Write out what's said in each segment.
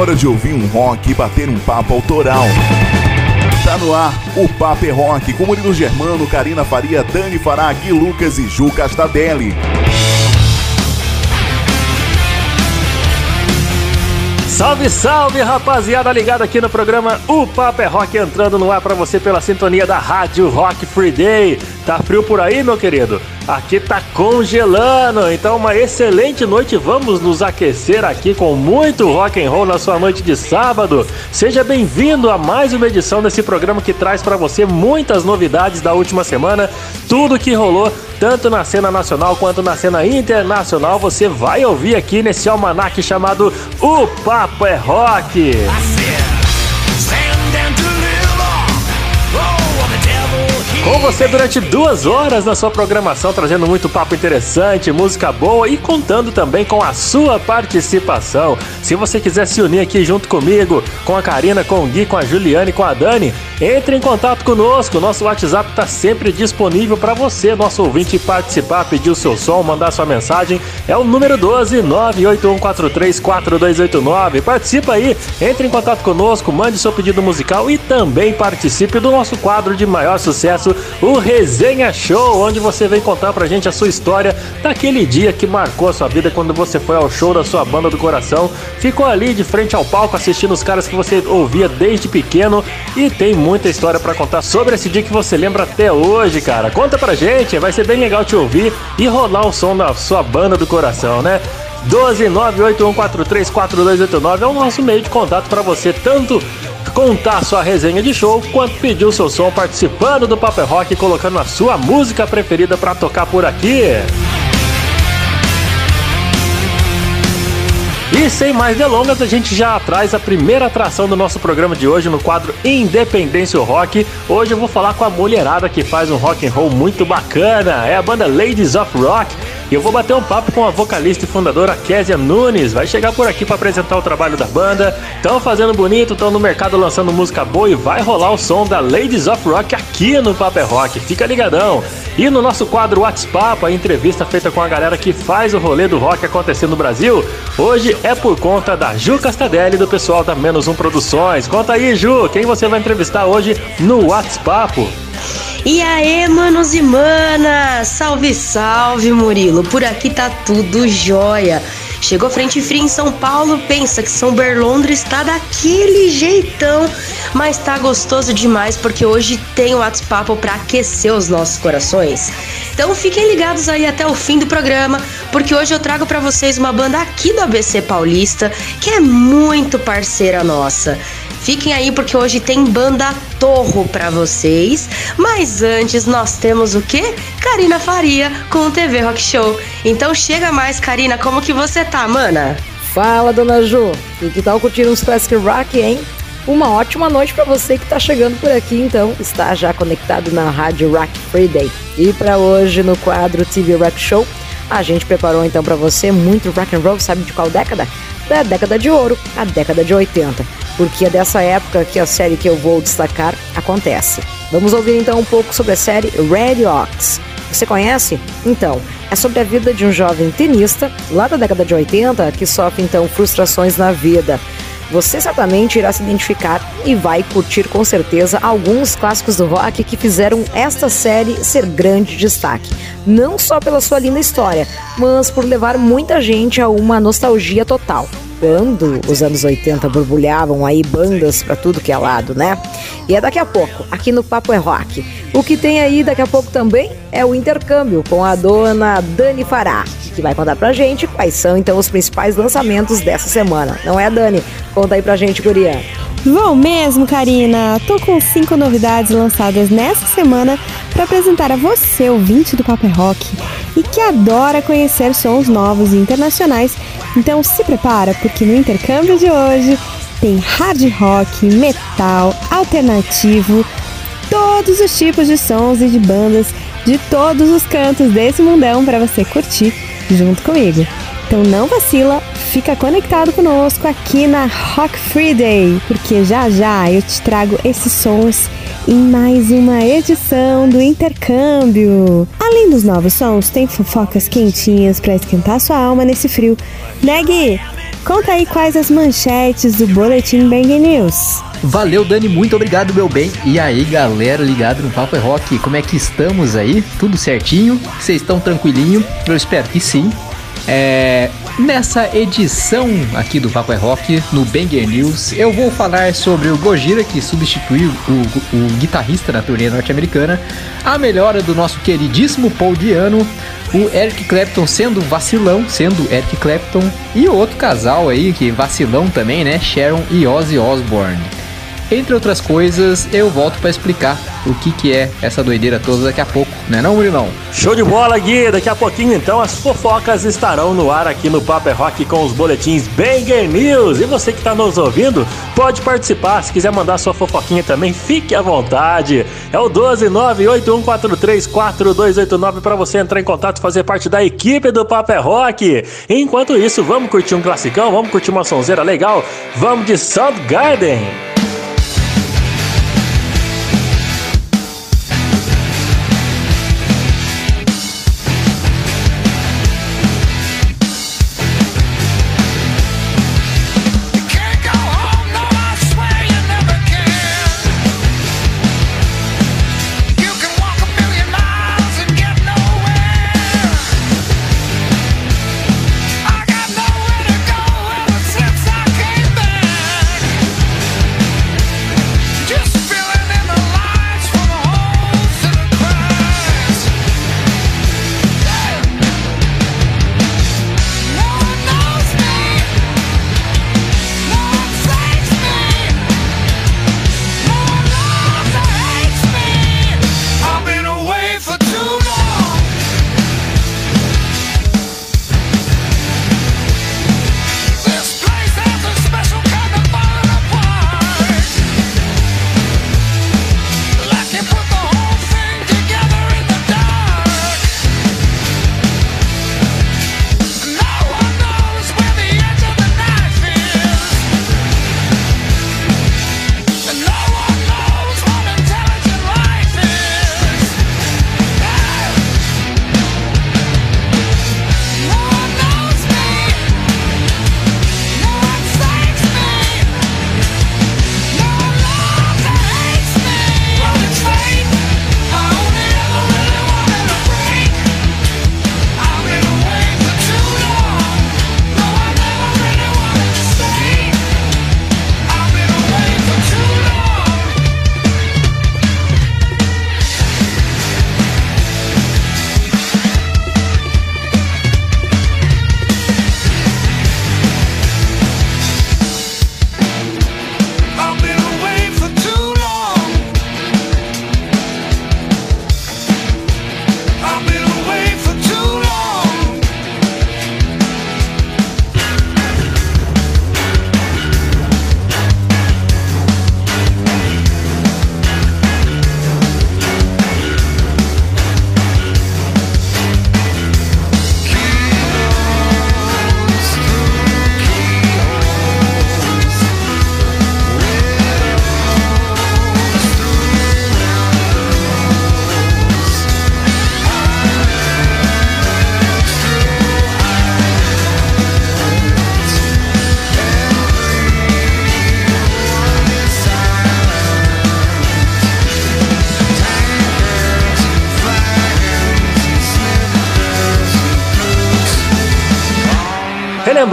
hora de ouvir um rock e bater um papo autoral. Tá no ar o Papo é Rock com Murilo Germano, Karina Faria, Dani Fará, Lucas e Ju Castadelli. Salve, salve, rapaziada ligada aqui no programa O Papo é Rock entrando no ar para você pela sintonia da Rádio Rock Free Day. Tá frio por aí, meu querido? Aqui tá congelando, então uma excelente noite. Vamos nos aquecer aqui com muito rock and roll na sua noite de sábado. Seja bem-vindo a mais uma edição desse programa que traz para você muitas novidades da última semana, tudo que rolou tanto na cena nacional quanto na cena internacional. Você vai ouvir aqui nesse almanac chamado O Papo é Rock. Com você durante duas horas na sua programação, trazendo muito papo interessante, música boa e contando também com a sua participação. Se você quiser se unir aqui junto comigo, com a Karina, com o Gui, com a Juliane, com a Dani, entre em contato conosco. Nosso WhatsApp está sempre disponível para você, nosso ouvinte, participar, pedir o seu som, mandar sua mensagem. É o número 12 981434289. Participa aí, entre em contato conosco, mande seu pedido musical e também participe do nosso quadro de maior sucesso, o Resenha Show, onde você vem contar pra gente a sua história daquele dia que marcou a sua vida quando você foi ao show da sua banda do coração, ficou ali de frente ao palco assistindo os caras que você ouvia desde pequeno e tem muita história para contar sobre esse dia que você lembra até hoje, cara. Conta pra gente, vai ser bem legal te ouvir e rolar o som da sua banda do coração, né? 12981434289 é o nosso meio de contato para você tanto contar sua resenha de show quanto pedir o seu som participando do Paper Rock e colocando a sua música preferida para tocar por aqui. E sem mais delongas, a gente já traz a primeira atração do nosso programa de hoje no quadro Independência Rock. Hoje eu vou falar com a mulherada que faz um rock and roll muito bacana. É a banda Ladies of Rock. E eu vou bater um papo com a vocalista e fundadora Késia Nunes. Vai chegar por aqui para apresentar o trabalho da banda. Estão fazendo bonito, estão no mercado lançando música boa e vai rolar o som da Ladies of Rock aqui no Paper Rock. Fica ligadão. E no nosso quadro WhatsApp, a entrevista feita com a galera que faz o rolê do rock acontecer no Brasil, hoje é por conta da Ju Castadelli do pessoal da Menos Um Produções. Conta aí, Ju, quem você vai entrevistar hoje no WhatsApp? E aí, manos e manas! Salve, salve, Murilo! Por aqui tá tudo jóia. Chegou frente fria em São Paulo, pensa que São Berlondres está daquele jeitão, mas tá gostoso demais porque hoje tem o WhatsApp para aquecer os nossos corações. Então fiquem ligados aí até o fim do programa, porque hoje eu trago para vocês uma banda aqui do ABC Paulista que é muito parceira nossa. Fiquem aí porque hoje tem banda Torro para vocês. Mas antes nós temos o quê? Karina Faria com o TV Rock Show. Então chega mais, Karina, como que você tá, mana? Fala, dona Ju. E que tal curtir uns classic rock, hein? Uma ótima noite para você que está chegando por aqui, então está já conectado na Rádio Rock Free Day. E para hoje no quadro TV Rock Show, a gente preparou então para você muito rock and roll, sabe de qual década? Da década de ouro, a década de 80 porque é dessa época que a série que eu vou destacar acontece. Vamos ouvir então um pouco sobre a série Red Ox. Você conhece? Então, é sobre a vida de um jovem tenista lá da década de 80 que sofre então frustrações na vida. Você certamente irá se identificar e vai curtir com certeza alguns clássicos do rock que fizeram esta série ser grande destaque. Não só pela sua linda história, mas por levar muita gente a uma nostalgia total quando os anos 80 borbulhavam aí bandas para tudo que é lado, né? E é daqui a pouco, aqui no Papo é Rock. O que tem aí daqui a pouco também é o intercâmbio com a dona Dani Fará, que vai contar pra gente quais são então os principais lançamentos dessa semana. Não é, Dani? Conta aí pra gente, Guria. Vão mesmo, Karina! Tô com cinco novidades lançadas nessa semana para apresentar a você, ouvinte do Paper Rock, e que adora conhecer sons novos e internacionais. Então se prepara, porque no intercâmbio de hoje tem hard rock, metal, alternativo, todos os tipos de sons e de bandas de todos os cantos desse mundão para você curtir junto comigo. Então não vacila, fica conectado conosco aqui na Rock Free Day, porque já já eu te trago esses sons em mais uma edição do Intercâmbio. Além dos novos sons, tem fofocas quentinhas para esquentar sua alma nesse frio. Né, Gui? Conta aí quais as manchetes do Boletim Bang News. Valeu, Dani, muito obrigado, meu bem. E aí, galera ligado no Papo é Rock, como é que estamos aí? Tudo certinho? Vocês estão tranquilinho? Eu espero que sim. É, nessa edição aqui do Papo é Rock, no Banger News, eu vou falar sobre o Gojira, que substituiu o, o guitarrista na turnê norte-americana, a melhora do nosso queridíssimo Paul Diano, o Eric Clapton sendo vacilão, sendo Eric Clapton, e outro casal aí que vacilão também, né? Sharon e Ozzy Osbourne. Entre outras coisas, eu volto para explicar o que, que é essa doideira toda daqui a pouco, né não, Murilão? Show de bola, Gui! Daqui a pouquinho, então, as fofocas estarão no ar aqui no Paper Rock com os boletins Banger News. E você que está nos ouvindo, pode participar. Se quiser mandar sua fofoquinha também, fique à vontade. É o 12981434289 para você entrar em contato e fazer parte da equipe do Paper Rock. Enquanto isso, vamos curtir um classicão, vamos curtir uma sonzeira legal? Vamos de Soundgarden.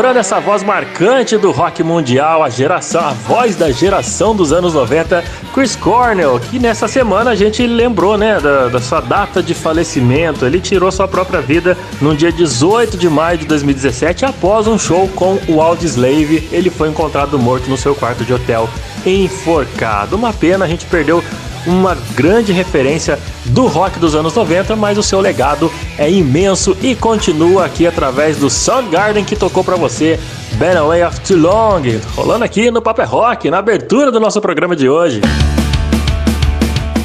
Lembrando essa voz marcante do rock mundial, a geração, a voz da geração dos anos 90, Chris Cornell, que nessa semana a gente lembrou, né, da, da sua data de falecimento. Ele tirou sua própria vida no dia 18 de maio de 2017, após um show com o Audioslave. Ele foi encontrado morto no seu quarto de hotel, enforcado. Uma pena, a gente perdeu uma grande referência do rock dos anos 90, mas o seu legado é imenso e continua aqui através do Soundgarden que tocou para você Been Away of Too Long, rolando aqui no Paper Rock, na abertura do nosso programa de hoje.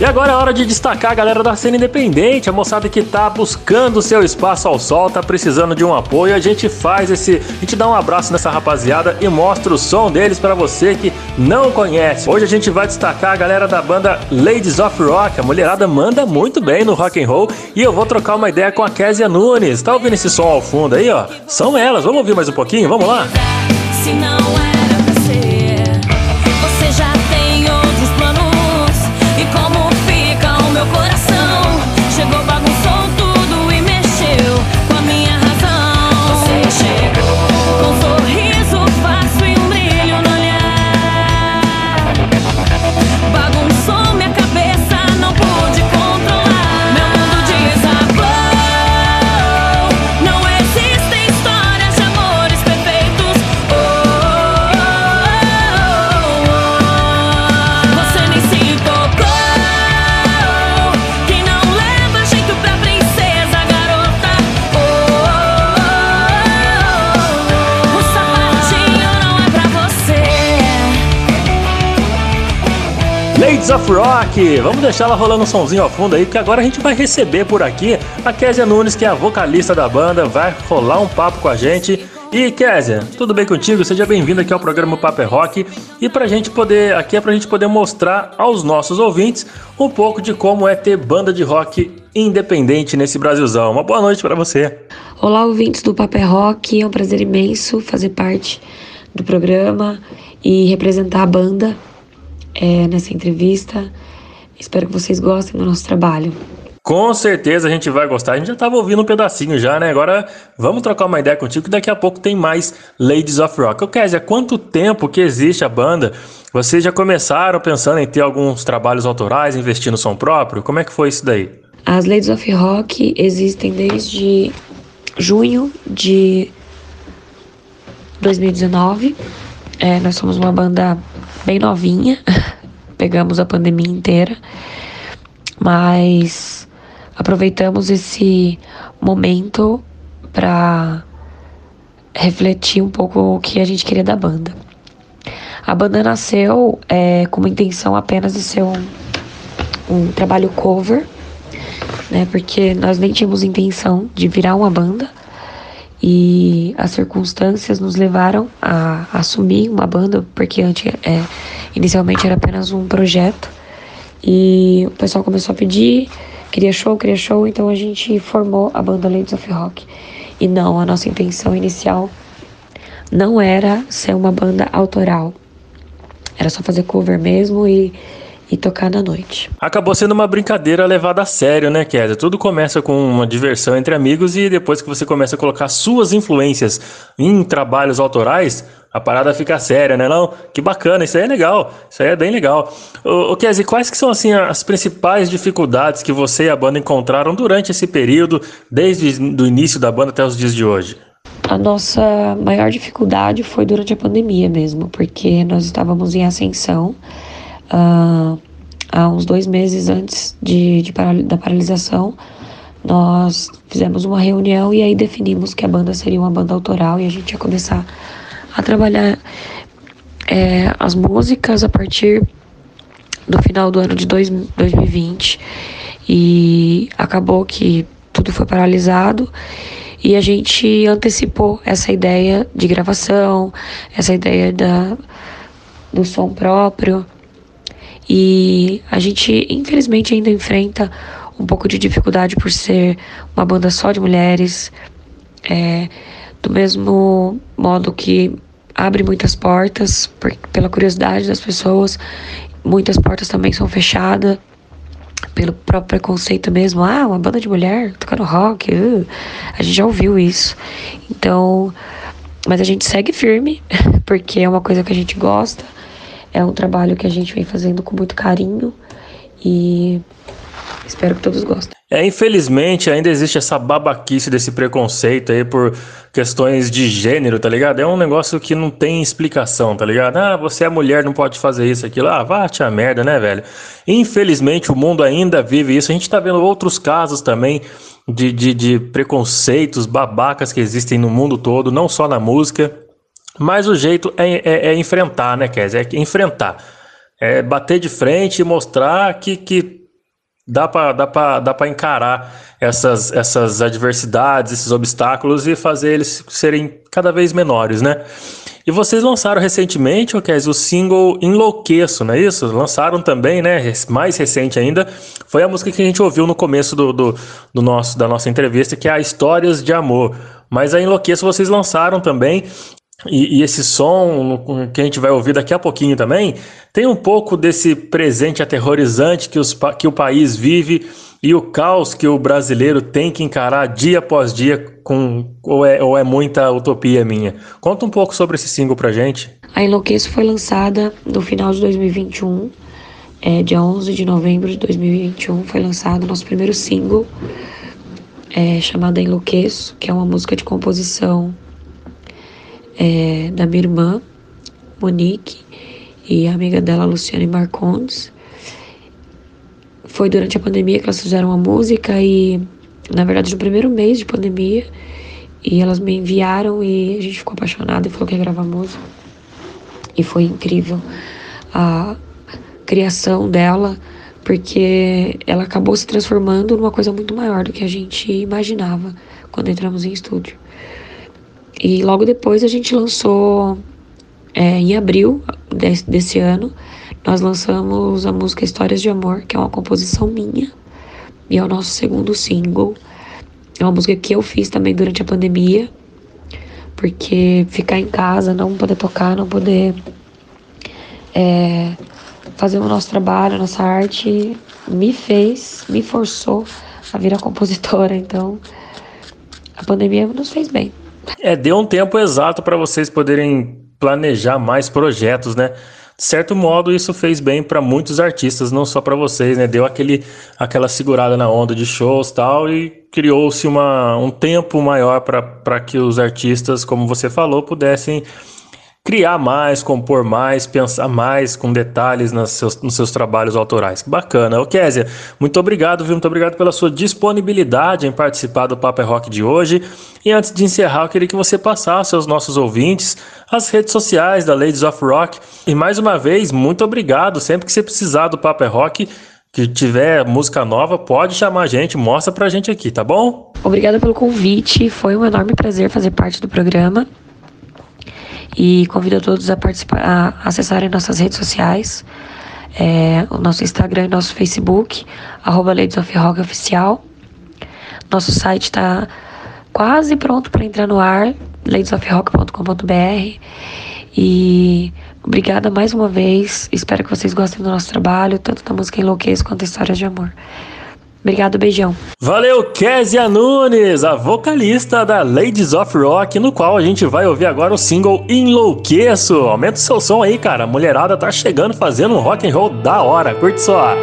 E agora é hora de destacar a galera da cena independente, a moçada que tá buscando seu espaço ao sol, tá precisando de um apoio. A gente faz esse, a gente dá um abraço nessa rapaziada e mostra o som deles para você que não conhece. Hoje a gente vai destacar a galera da banda Ladies of Rock. A mulherada manda muito bem no rock and roll e eu vou trocar uma ideia com a Késia Nunes. Tá ouvindo esse som ao fundo aí, ó? São elas. Vamos ouvir mais um pouquinho? Vamos lá. Of Rock. Vamos deixar ela rolando um somzinho ao fundo aí, porque agora a gente vai receber por aqui a Késia Nunes, que é a vocalista da banda, vai rolar um papo com a gente. E Késia, tudo bem contigo? Seja bem-vindo aqui ao programa Papo é Rock. E pra gente poder, aqui é pra gente poder mostrar aos nossos ouvintes um pouco de como é ter banda de rock independente nesse Brasilzão. Uma boa noite para você. Olá, ouvintes do Papo é Rock. É um prazer imenso fazer parte do programa e representar a banda é, nessa entrevista. Espero que vocês gostem do nosso trabalho. Com certeza a gente vai gostar. A gente já estava ouvindo um pedacinho já, né? Agora vamos trocar uma ideia contigo que daqui a pouco tem mais Ladies of Rock. Ô, Kézia, quanto tempo que existe a banda? Vocês já começaram pensando em ter alguns trabalhos autorais, investir no som próprio? Como é que foi isso daí? As Ladies of Rock existem desde junho de 2019. É, nós somos uma banda bem novinha, pegamos a pandemia inteira, mas aproveitamos esse momento para refletir um pouco o que a gente queria da banda. A banda nasceu é, com uma intenção apenas de ser um, um trabalho cover, né? Porque nós nem tínhamos intenção de virar uma banda e as circunstâncias nos levaram a, assumir uma banda, porque antes, é, inicialmente era apenas um projeto e o pessoal começou a pedir, queria show, queria show, então a gente formou a banda Ladies of Rock. E não, a nossa intenção inicial não era ser uma banda autoral, era só fazer cover mesmo e e tocar na noite. Acabou sendo uma brincadeira levada a sério, né, Kézia? Tudo começa com uma diversão entre amigos e depois que você começa a colocar suas influências em trabalhos autorais, a parada fica séria, né não? Que bacana, isso aí é legal, isso aí é bem legal. Ô Kézia, quais que são assim as principais dificuldades que você e a banda encontraram durante esse período, desde o início da banda até os dias de hoje? A nossa maior dificuldade foi durante a pandemia mesmo, porque nós estávamos em ascensão uh, há uns dois meses antes de, de da paralisação, nós fizemos uma reunião e aí definimos que a banda seria uma banda autoral e a gente ia começar a trabalhar é, as músicas a partir do final do ano de dois, 2020 e acabou que tudo foi paralisado e a gente antecipou essa ideia de gravação, essa ideia da, do som próprio e a gente, infelizmente, ainda enfrenta um pouco de dificuldade por ser uma banda só de mulheres. É, do mesmo modo que abre muitas portas por, pela curiosidade das pessoas, muitas portas também são fechadas pelo próprio preconceito mesmo. Ah, uma banda de mulher tocando rock. Uh, a gente já ouviu isso. Então, mas a gente segue firme, porque é uma coisa que a gente gosta. É um trabalho que a gente vem fazendo com muito carinho e espero que todos gostem. É, infelizmente ainda existe essa babaquice desse preconceito aí por questões de gênero, tá ligado? É um negócio que não tem explicação, tá ligado? Ah, você é mulher, não pode fazer isso, aquilo. Ah, vá te a merda, né, velho? Infelizmente o mundo ainda vive isso. A gente tá vendo outros casos também de, de, de preconceitos babacas que existem no mundo todo, não só na música. Mas o jeito é, é, é enfrentar, né, Kézia? É enfrentar. É bater de frente e mostrar que, que dá para dá dá encarar essas, essas adversidades, esses obstáculos e fazer eles serem cada vez menores, né? E vocês lançaram recentemente, Kézia, o single Enlouqueço, não é isso? Lançaram também, né? Mais recente ainda, foi a música que a gente ouviu no começo do, do, do nosso, da nossa entrevista, que é a Histórias de Amor. Mas a Enlouqueço vocês lançaram também e, e, esse som que a gente vai ouvir daqui a pouquinho também tem um pouco desse presente aterrorizante que, os, que o país vive e o caos que o brasileiro tem que encarar dia após dia com ou é, ou é muita utopia minha. Conta um pouco sobre esse single pra gente. A Enlouqueço foi lançada no final de 2021, é, dia 11 de novembro de 2021 foi lançado o nosso primeiro single é, chamado Enlouqueço, que é uma música de composição é, da minha irmã, Monique, e a amiga dela, Luciane Marcondes. Foi durante a pandemia que elas fizeram a música e, na verdade, no primeiro mês de pandemia, e elas me enviaram e a gente ficou apaixonado e falou que ia gravar música. E foi incrível a criação dela, porque ela acabou se transformando numa coisa muito maior do que a gente imaginava quando entramos em estúdio. E logo depois a gente lançou, é, em abril desse, desse ano, nós lançamos a música Histórias de Amor, que é uma composição minha, e é o nosso segundo single. É uma música que eu fiz também durante a pandemia, porque ficar em casa, não poder tocar, não poder é, fazer o nosso trabalho, a nossa arte, me fez, me forçou a virar compositora. Então, a pandemia nos fez bem. É, deu um tempo exato para vocês poderem planejar mais projetos, né? De certo modo, isso fez bem para muitos artistas, não só para vocês, né? Deu aquele, aquela segurada na onda de shows tal e criou-se um tempo maior para que os artistas, como você falou, pudessem criar mais, compor mais, pensar mais com detalhes nos seus, nos seus trabalhos autorais. Bacana. Ô Késia, muito obrigado, viu? Muito obrigado pela sua disponibilidade em participar do Paper Rock de hoje. E antes de encerrar, eu queria que você passasse aos nossos ouvintes as redes sociais da Ladies of Rock. E mais uma vez, muito obrigado. Sempre que você precisar do Paper Rock, que tiver música nova, pode chamar a gente, mostra pra gente aqui, tá bom? Obrigada pelo convite, foi um enorme prazer fazer parte do programa e convido a todos a, participar, a acessarem nossas redes sociais, é, o nosso Instagram e nosso Facebook, arroba Ladies of Rock Oficial. Nosso site está quase pronto para entrar no ar, ladesofrock.com.br. E obrigada mais uma vez. Espero que vocês gostem do nosso trabalho, tanto da música Enlouqueço quanto da história de amor. Obrigado, beijão. Valeu, Kézia Nunes, a vocalista da Ladies of Rock, no qual a gente vai ouvir agora o single Enlouqueço. Aumenta o seu som aí, cara. A mulherada tá chegando fazendo um rock and roll da hora. Curte só.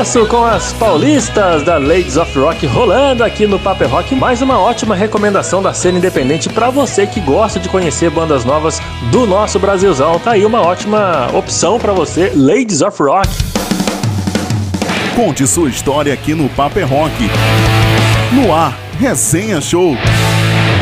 Aqueço com as paulistas da Ladies of Rock rolando aqui no Paper Rock. Mais uma ótima recomendação da cena independente para você que gosta de conhecer bandas novas do nosso Brasilzão. Tá aí uma ótima opção para você, Ladies of Rock. Conte sua história aqui no Paper Rock. No ar, Resenha Show.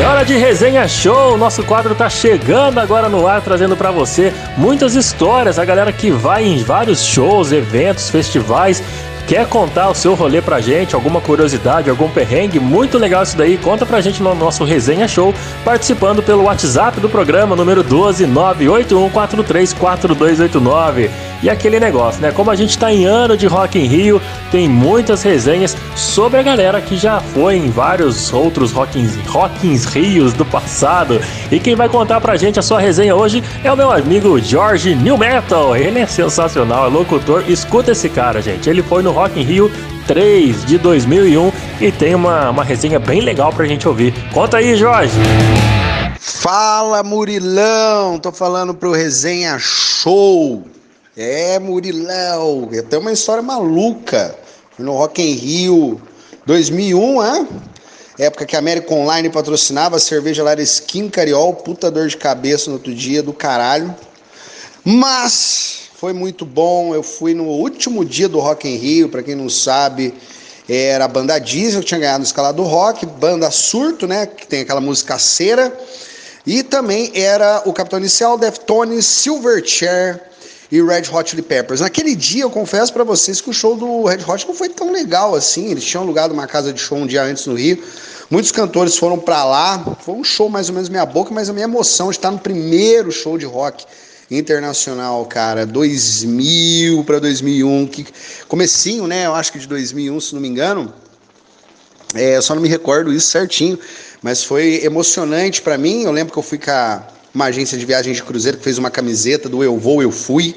É hora de resenha show. Nosso quadro tá chegando agora no ar, trazendo para você muitas histórias. A galera que vai em vários shows, eventos, festivais Quer contar o seu rolê pra gente, alguma curiosidade, algum perrengue? Muito legal isso daí. Conta pra gente no nosso Resenha Show, participando pelo WhatsApp do programa, número 12981434289. E aquele negócio, né? Como a gente tá em ano de Rock in Rio, tem muitas resenhas sobre a galera que já foi em vários outros Rock in, Rock in Rios do passado. E quem vai contar pra gente a sua resenha hoje é o meu amigo Jorge New Metal. Ele é sensacional, é locutor. Escuta esse cara, gente. Ele foi no Rock in Rio 3 de 2001 e tem uma, uma resenha bem legal pra gente ouvir. Conta aí, Jorge! Fala, Murilão! Tô falando pro Resenha Show. É, Murilão, tem uma história maluca. No Rock in Rio 2001, hein? Época que a América Online patrocinava, a cerveja lá era Skin Cariol, puta dor de cabeça no outro dia, do caralho. Mas foi muito bom. Eu fui no último dia do Rock em Rio, para quem não sabe, era a banda Diesel, que tinha ganhado no escalado rock, banda Surto, né, que tem aquela música cera, e também era o Capitão Inicial, Deftones, Silverchair e Red Hot Chili Peppers. Naquele dia, eu confesso para vocês que o show do Red Hot não foi tão legal assim. Eles tinham alugado uma casa de show um dia antes no Rio. Muitos cantores foram para lá. Foi um show mais ou menos minha boca, mas a minha emoção de estar no primeiro show de rock internacional, cara, 2000 para 2001, que comecinho, né? Eu acho que de 2001, se não me engano. É, eu só não me recordo isso certinho, mas foi emocionante para mim. Eu lembro que eu fui com a, uma agência de viagem de cruzeiro que fez uma camiseta do Eu Vou, Eu Fui.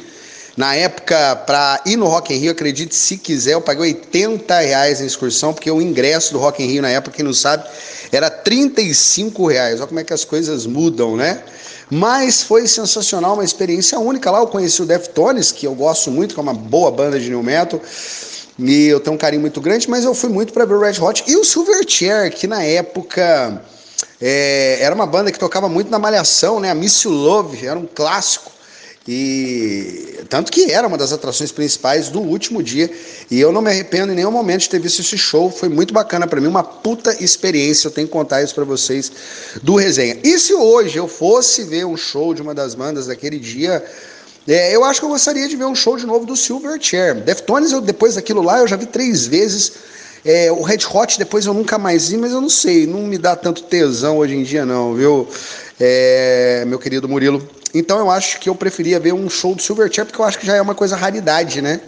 Na época, para ir no Rock in Rio, acredite se quiser, eu paguei 80 reais na excursão, porque o ingresso do Rock in Rio na época, quem não sabe, era 35 reais. Olha como é que as coisas mudam, né? Mas foi sensacional, uma experiência única lá. Eu conheci o Deftones, que eu gosto muito, que é uma boa banda de new metal. E eu tenho um carinho muito grande, mas eu fui muito para ver o Red Hot e o Silverchair, que na época é, era uma banda que tocava muito na Malhação, né? A Miss You Love era um clássico. E tanto que era uma das atrações principais do último dia. E eu não me arrependo em nenhum momento de ter visto esse show. Foi muito bacana para mim, uma puta experiência. Eu tenho que contar isso para vocês do resenha. E se hoje eu fosse ver um show de uma das bandas daquele dia, é, eu acho que eu gostaria de ver um show de novo do Silverchair. Deftones, eu, depois daquilo lá, eu já vi três vezes. É, o Red Hot depois eu nunca mais vi, mas eu não sei, não me dá tanto tesão hoje em dia não, viu? É, meu querido Murilo. Então eu acho que eu preferia ver um show do Silverchair, porque eu acho que já é uma coisa raridade, né?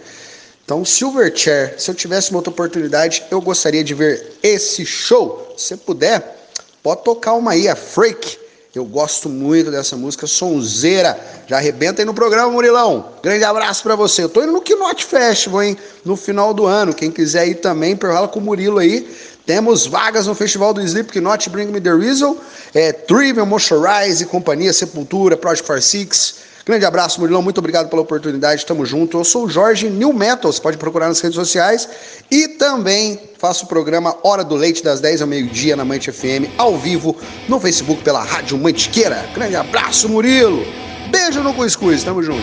Então, Silverchair, se eu tivesse uma outra oportunidade, eu gostaria de ver esse show. Se puder, pode tocar uma aí, a Freak. Eu gosto muito dessa música, sonzeira. Já arrebenta aí no programa, Murilão. Grande abraço para você. Eu tô indo no Knot Festival, hein? No final do ano. Quem quiser ir também, perrola com o Murilo aí. Temos vagas no Festival do Slipknot, Bring Me The Reason, é, Trivial, Moisturize, Companhia, Sepultura, Project 46. Grande abraço, Murilão, muito obrigado pela oportunidade, tamo junto. Eu sou o Jorge New Metal, você pode procurar nas redes sociais e também faço o programa Hora do Leite das 10 ao meio-dia na Mante FM, ao vivo, no Facebook pela Rádio Mantiqueira. Grande abraço, Murilo. Beijo no Cuscuz, tamo junto.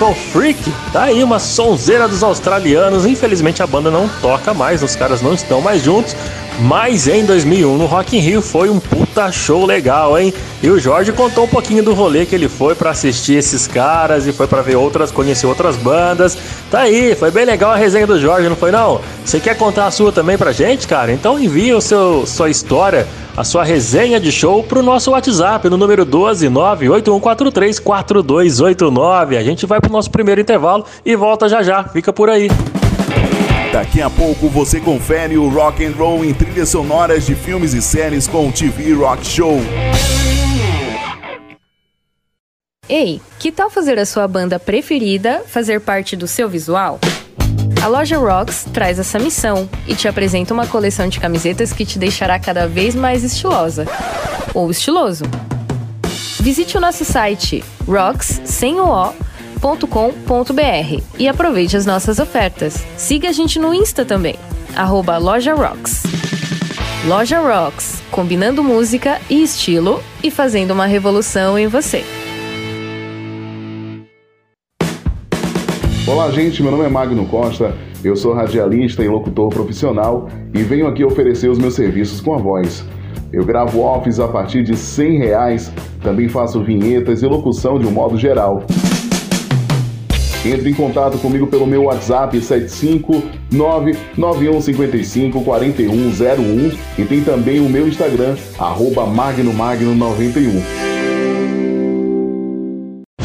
Com Freak. Tá aí uma sonzeira dos australianos. Infelizmente a banda não toca mais, os caras não estão mais juntos. Mas em 2001 no Rock in Rio foi um puta show legal, hein? E o Jorge contou um pouquinho do rolê que ele foi para assistir esses caras e foi para ver outras, conhecer outras bandas. Tá aí, foi bem legal a resenha do Jorge, não foi não? Você quer contar a sua também pra gente, cara? Então envia o seu sua história a sua resenha de show para o nosso WhatsApp no número 12981434289. A gente vai para o nosso primeiro intervalo e volta já já. Fica por aí. Daqui a pouco você confere o rock and roll em trilhas sonoras de filmes e séries com o TV Rock Show. Ei, que tal fazer a sua banda preferida fazer parte do seu visual? A loja Rocks traz essa missão e te apresenta uma coleção de camisetas que te deixará cada vez mais estilosa ou estiloso. Visite o nosso site rocks sem e aproveite as nossas ofertas. Siga a gente no Insta também, arroba Loja Rocks. Loja Rocks, combinando música e estilo e fazendo uma revolução em você. Olá, gente. Meu nome é Magno Costa. Eu sou radialista e locutor profissional e venho aqui oferecer os meus serviços com a voz. Eu gravo offs a partir de 100 reais, também faço vinhetas e locução de um modo geral. Entre em contato comigo pelo meu WhatsApp 75991554101 e tem também o meu Instagram, arroba magnomagno91.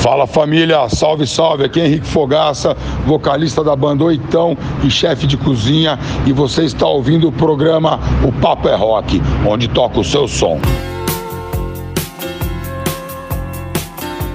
Fala família, salve, salve. Aqui é Henrique Fogaça, vocalista da banda Oitão e chefe de cozinha. E você está ouvindo o programa O Papo é Rock, onde toca o seu som.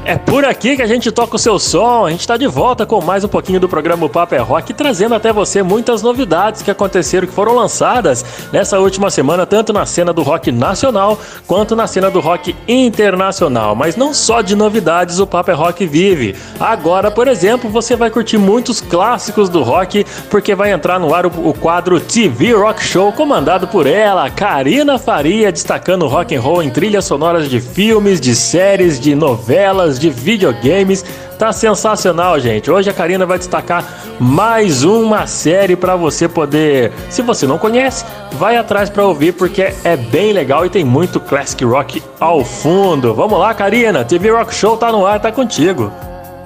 É por aqui que a gente toca o seu som. A gente está de volta com mais um pouquinho do programa Papo é Rock, trazendo até você muitas novidades que aconteceram, que foram lançadas nessa última semana, tanto na cena do rock nacional quanto na cena do rock internacional. Mas não só de novidades o Papo é Rock vive. Agora, por exemplo, você vai curtir muitos clássicos do rock, porque vai entrar no ar o, o quadro TV Rock Show, comandado por ela, Karina Faria, destacando rock and roll em trilhas sonoras de filmes, de séries, de novelas de videogames. Tá sensacional, gente. Hoje a Karina vai destacar mais uma série para você poder, se você não conhece, vai atrás para ouvir porque é bem legal e tem muito classic rock ao fundo. Vamos lá, Karina. TV Rock Show tá no ar, tá contigo.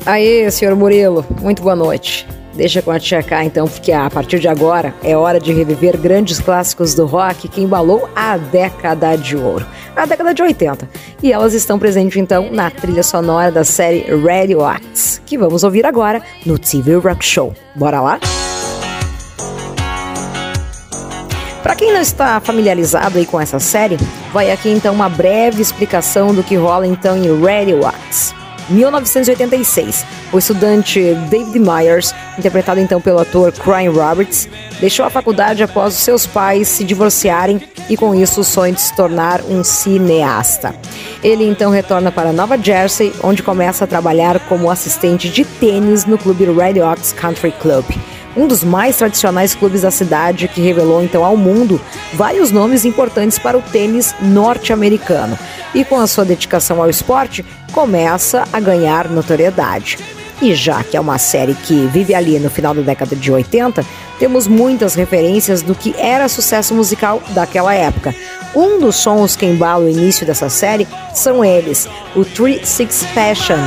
Aí, senhor Murilo. Muito boa noite. Deixa com a tia K, então, porque a partir de agora é hora de reviver grandes clássicos do rock que embalou a década de ouro, a década de 80. E elas estão presentes, então, na trilha sonora da série Radioacts, que vamos ouvir agora no TV Rock Show. Bora lá? Para quem não está familiarizado aí com essa série, vai aqui então uma breve explicação do que rola então em Radioacts. 1986. O estudante David Myers, interpretado então pelo ator Crying Roberts, deixou a faculdade após os seus pais se divorciarem e com isso o sonho de se tornar um cineasta. Ele então retorna para Nova Jersey, onde começa a trabalhar como assistente de tênis no clube Red Ox Country Club um dos mais tradicionais clubes da cidade, que revelou então ao mundo vários nomes importantes para o tênis norte-americano. E com a sua dedicação ao esporte, começa a ganhar notoriedade. E já que é uma série que vive ali no final da década de 80, temos muitas referências do que era sucesso musical daquela época. Um dos sons que embala o início dessa série são eles, o Three Six Passion.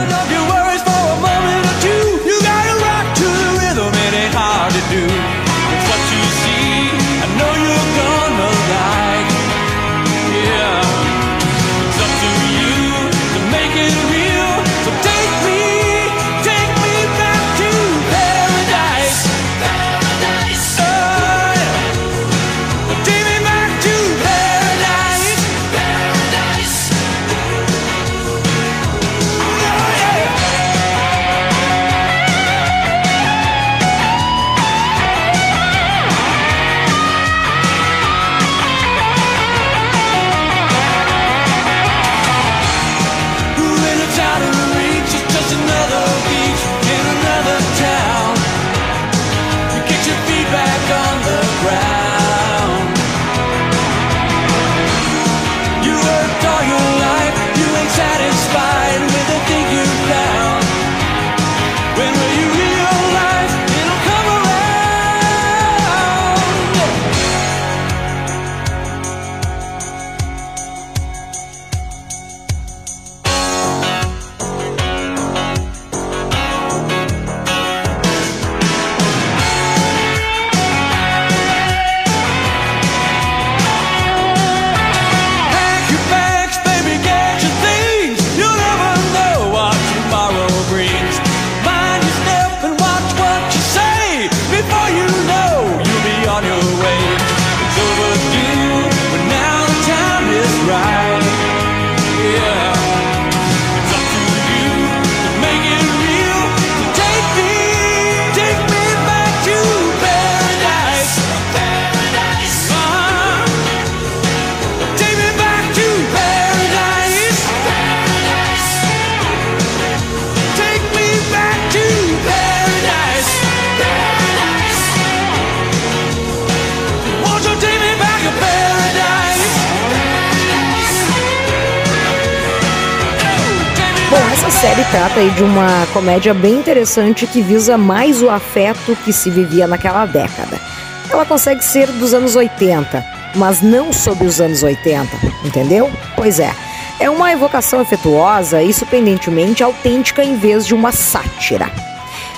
De uma comédia bem interessante que visa mais o afeto que se vivia naquela década. Ela consegue ser dos anos 80, mas não sobre os anos 80, entendeu? Pois é. É uma evocação afetuosa e surpreendentemente autêntica em vez de uma sátira.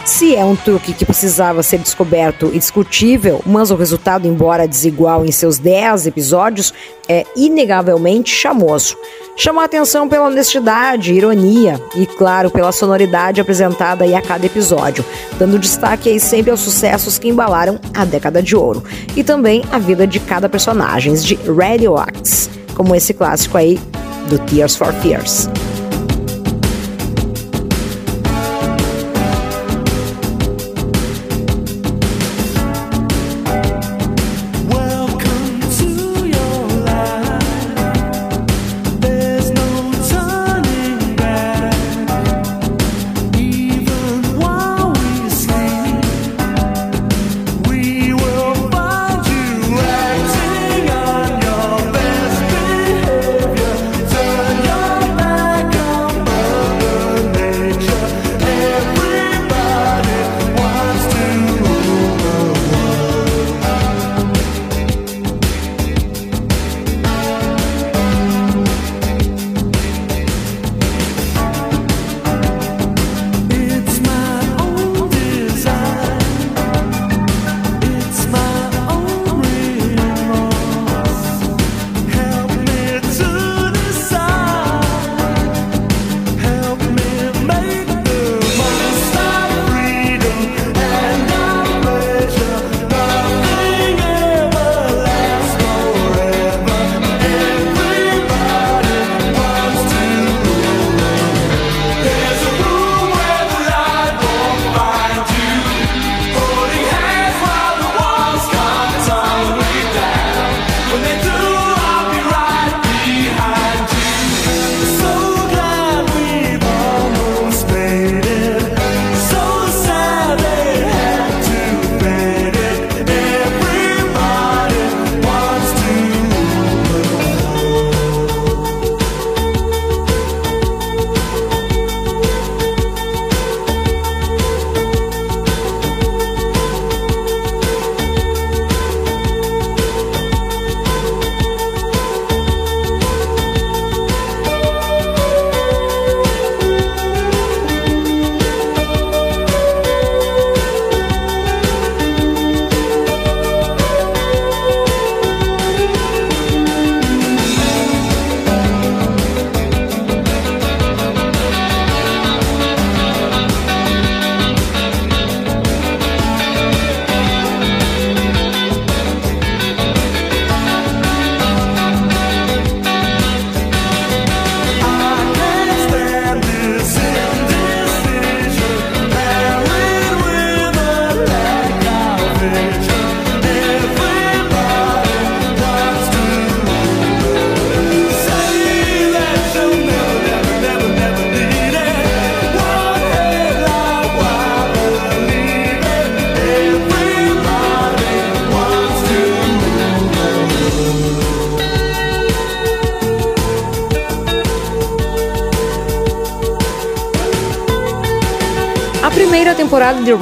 Se é um truque que precisava ser descoberto e discutível, mas o resultado, embora desigual em seus 10 episódios, é inegavelmente chamoso. Chama a atenção pela honestidade, ironia e, claro, pela sonoridade apresentada a cada episódio, dando destaque aí sempre aos sucessos que embalaram a década de ouro e também a vida de cada personagem de Radioacts, como esse clássico aí do Tears for Fears.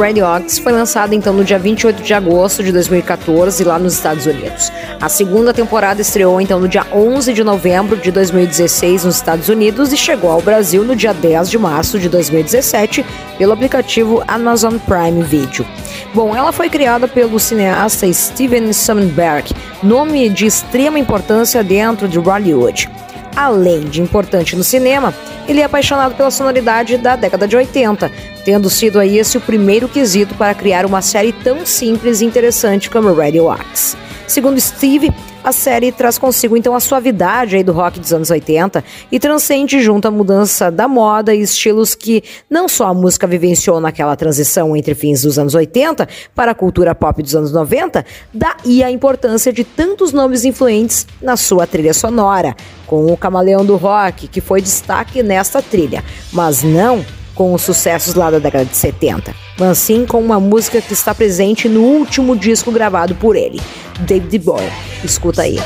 De Radioactive foi lançada então no dia 28 de agosto de 2014 lá nos Estados Unidos. A segunda temporada estreou então no dia 11 de novembro de 2016 nos Estados Unidos e chegou ao Brasil no dia 10 de março de 2017 pelo aplicativo Amazon Prime Video. Bom, ela foi criada pelo cineasta Steven Sonnenberg, nome de extrema importância dentro de Hollywood. Além de importante no cinema, ele é apaixonado pela sonoridade da década de 80, tendo sido aí esse o primeiro quesito para criar uma série tão simples e interessante como Radio Axe. Segundo Steve, a série traz consigo então a suavidade aí do rock dos anos 80 e transcende junto à mudança da moda e estilos que não só a música vivenciou naquela transição entre fins dos anos 80 para a cultura pop dos anos 90, daí a importância de tantos nomes influentes na sua trilha sonora, com o Camaleão do Rock, que foi destaque nesta trilha, mas não com os sucessos lá da década de 70, mas sim com uma música que está presente no último disco gravado por ele, David Bowie. Escuta aí.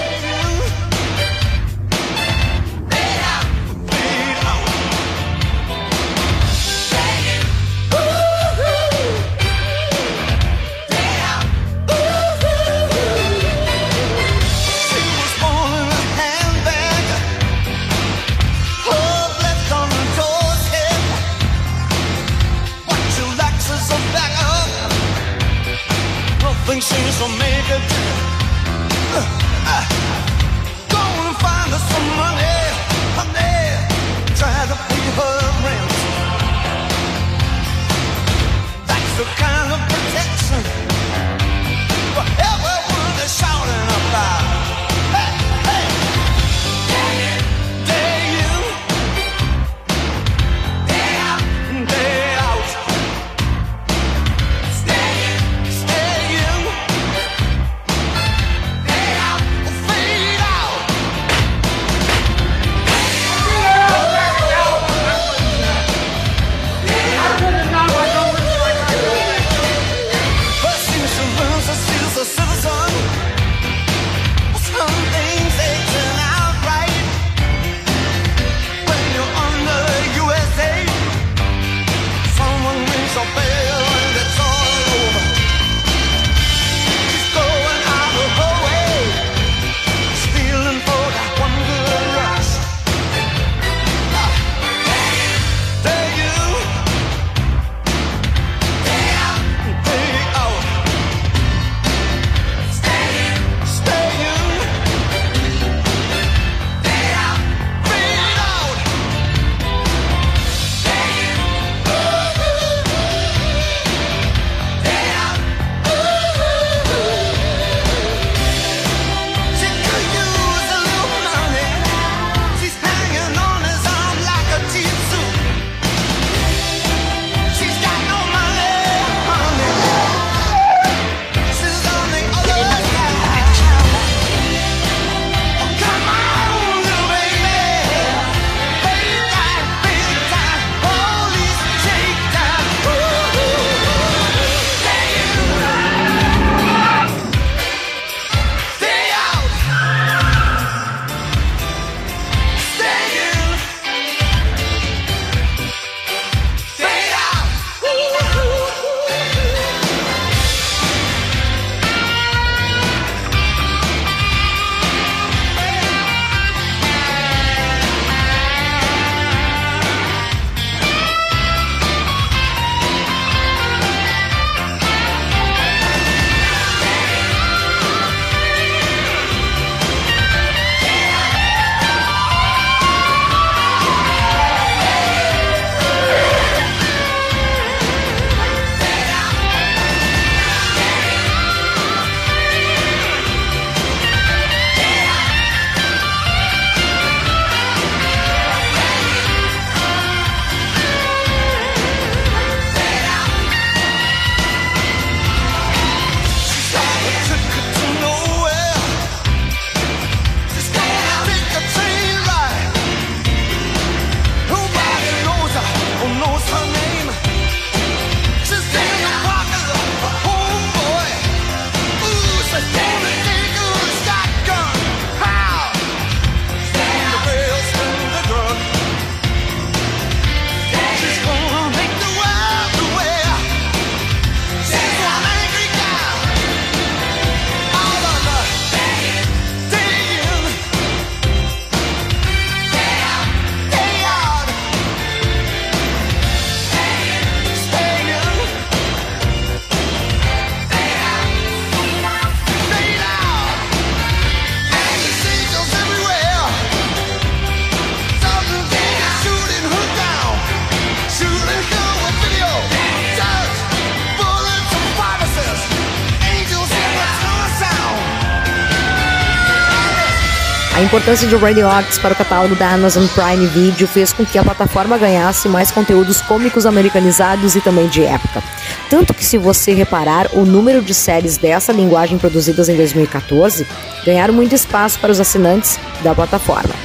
A importância de Radio Ox para o catálogo da Amazon Prime Video fez com que a plataforma ganhasse mais conteúdos cômicos americanizados e também de época. Tanto que, se você reparar, o número de séries dessa linguagem produzidas em 2014 ganharam muito espaço para os assinantes da plataforma.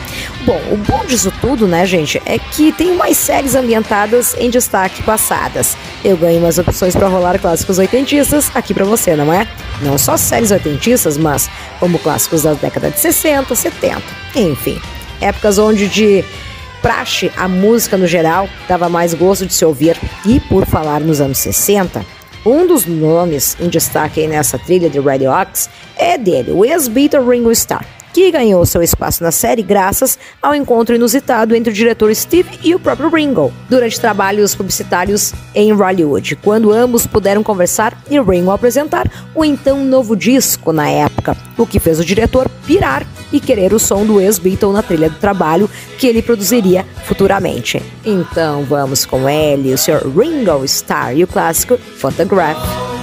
Bom, o bom disso tudo, né, gente, é que tem mais séries ambientadas em destaque passadas. Eu ganho mais opções para rolar clássicos oitentistas aqui para você, não é? Não só séries oitentistas, mas como clássicos da década de 60, 70, enfim. Épocas onde de praxe a música no geral dava mais gosto de se ouvir. E por falar nos anos 60, um dos nomes em destaque nessa trilha de Radio Ox é dele, o ex-Beatle Ringo Starr que ganhou seu espaço na série graças ao encontro inusitado entre o diretor Steve e o próprio Ringo, durante trabalhos publicitários em Hollywood, quando ambos puderam conversar e Ringo apresentar o então novo disco na época, o que fez o diretor pirar e querer o som do ex-Beatle na trilha do trabalho que ele produziria futuramente. Então vamos com ele, o Sr. Ringo Starr e o clássico Photograph.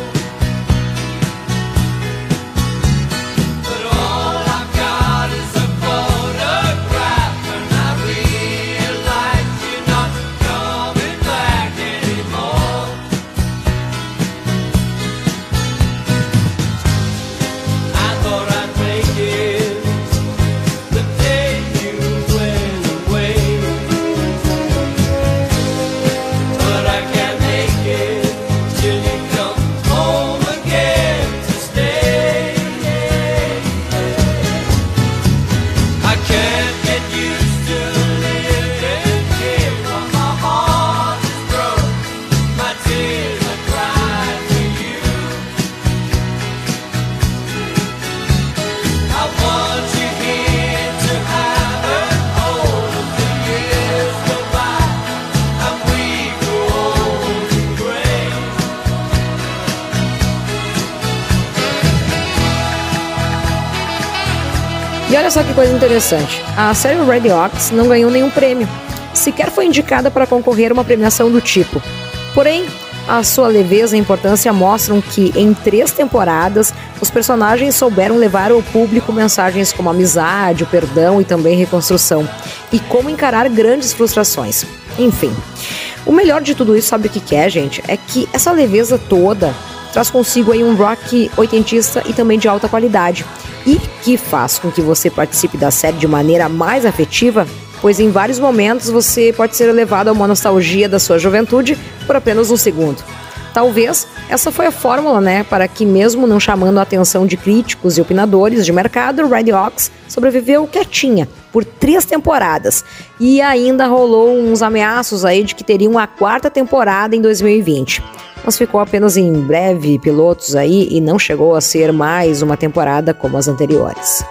Coisa interessante. A série Red Ox não ganhou nenhum prêmio. Sequer foi indicada para concorrer a uma premiação do tipo. Porém, a sua leveza e importância mostram que, em três temporadas, os personagens souberam levar ao público mensagens como amizade, o perdão e também reconstrução, e como encarar grandes frustrações. Enfim, o melhor de tudo isso, sabe o que é, gente? É que essa leveza toda traz consigo aí um rock oitentista e também de alta qualidade. E que faz com que você participe da série de maneira mais afetiva, pois em vários momentos você pode ser levado a uma nostalgia da sua juventude por apenas um segundo. Talvez essa foi a fórmula, né, para que mesmo não chamando a atenção de críticos e opinadores de mercado, Red Ox sobreviveu quietinha por três temporadas. E ainda rolou uns ameaços aí de que teria uma quarta temporada em 2020 mas ficou apenas em breve pilotos aí e não chegou a ser mais uma temporada como as anteriores.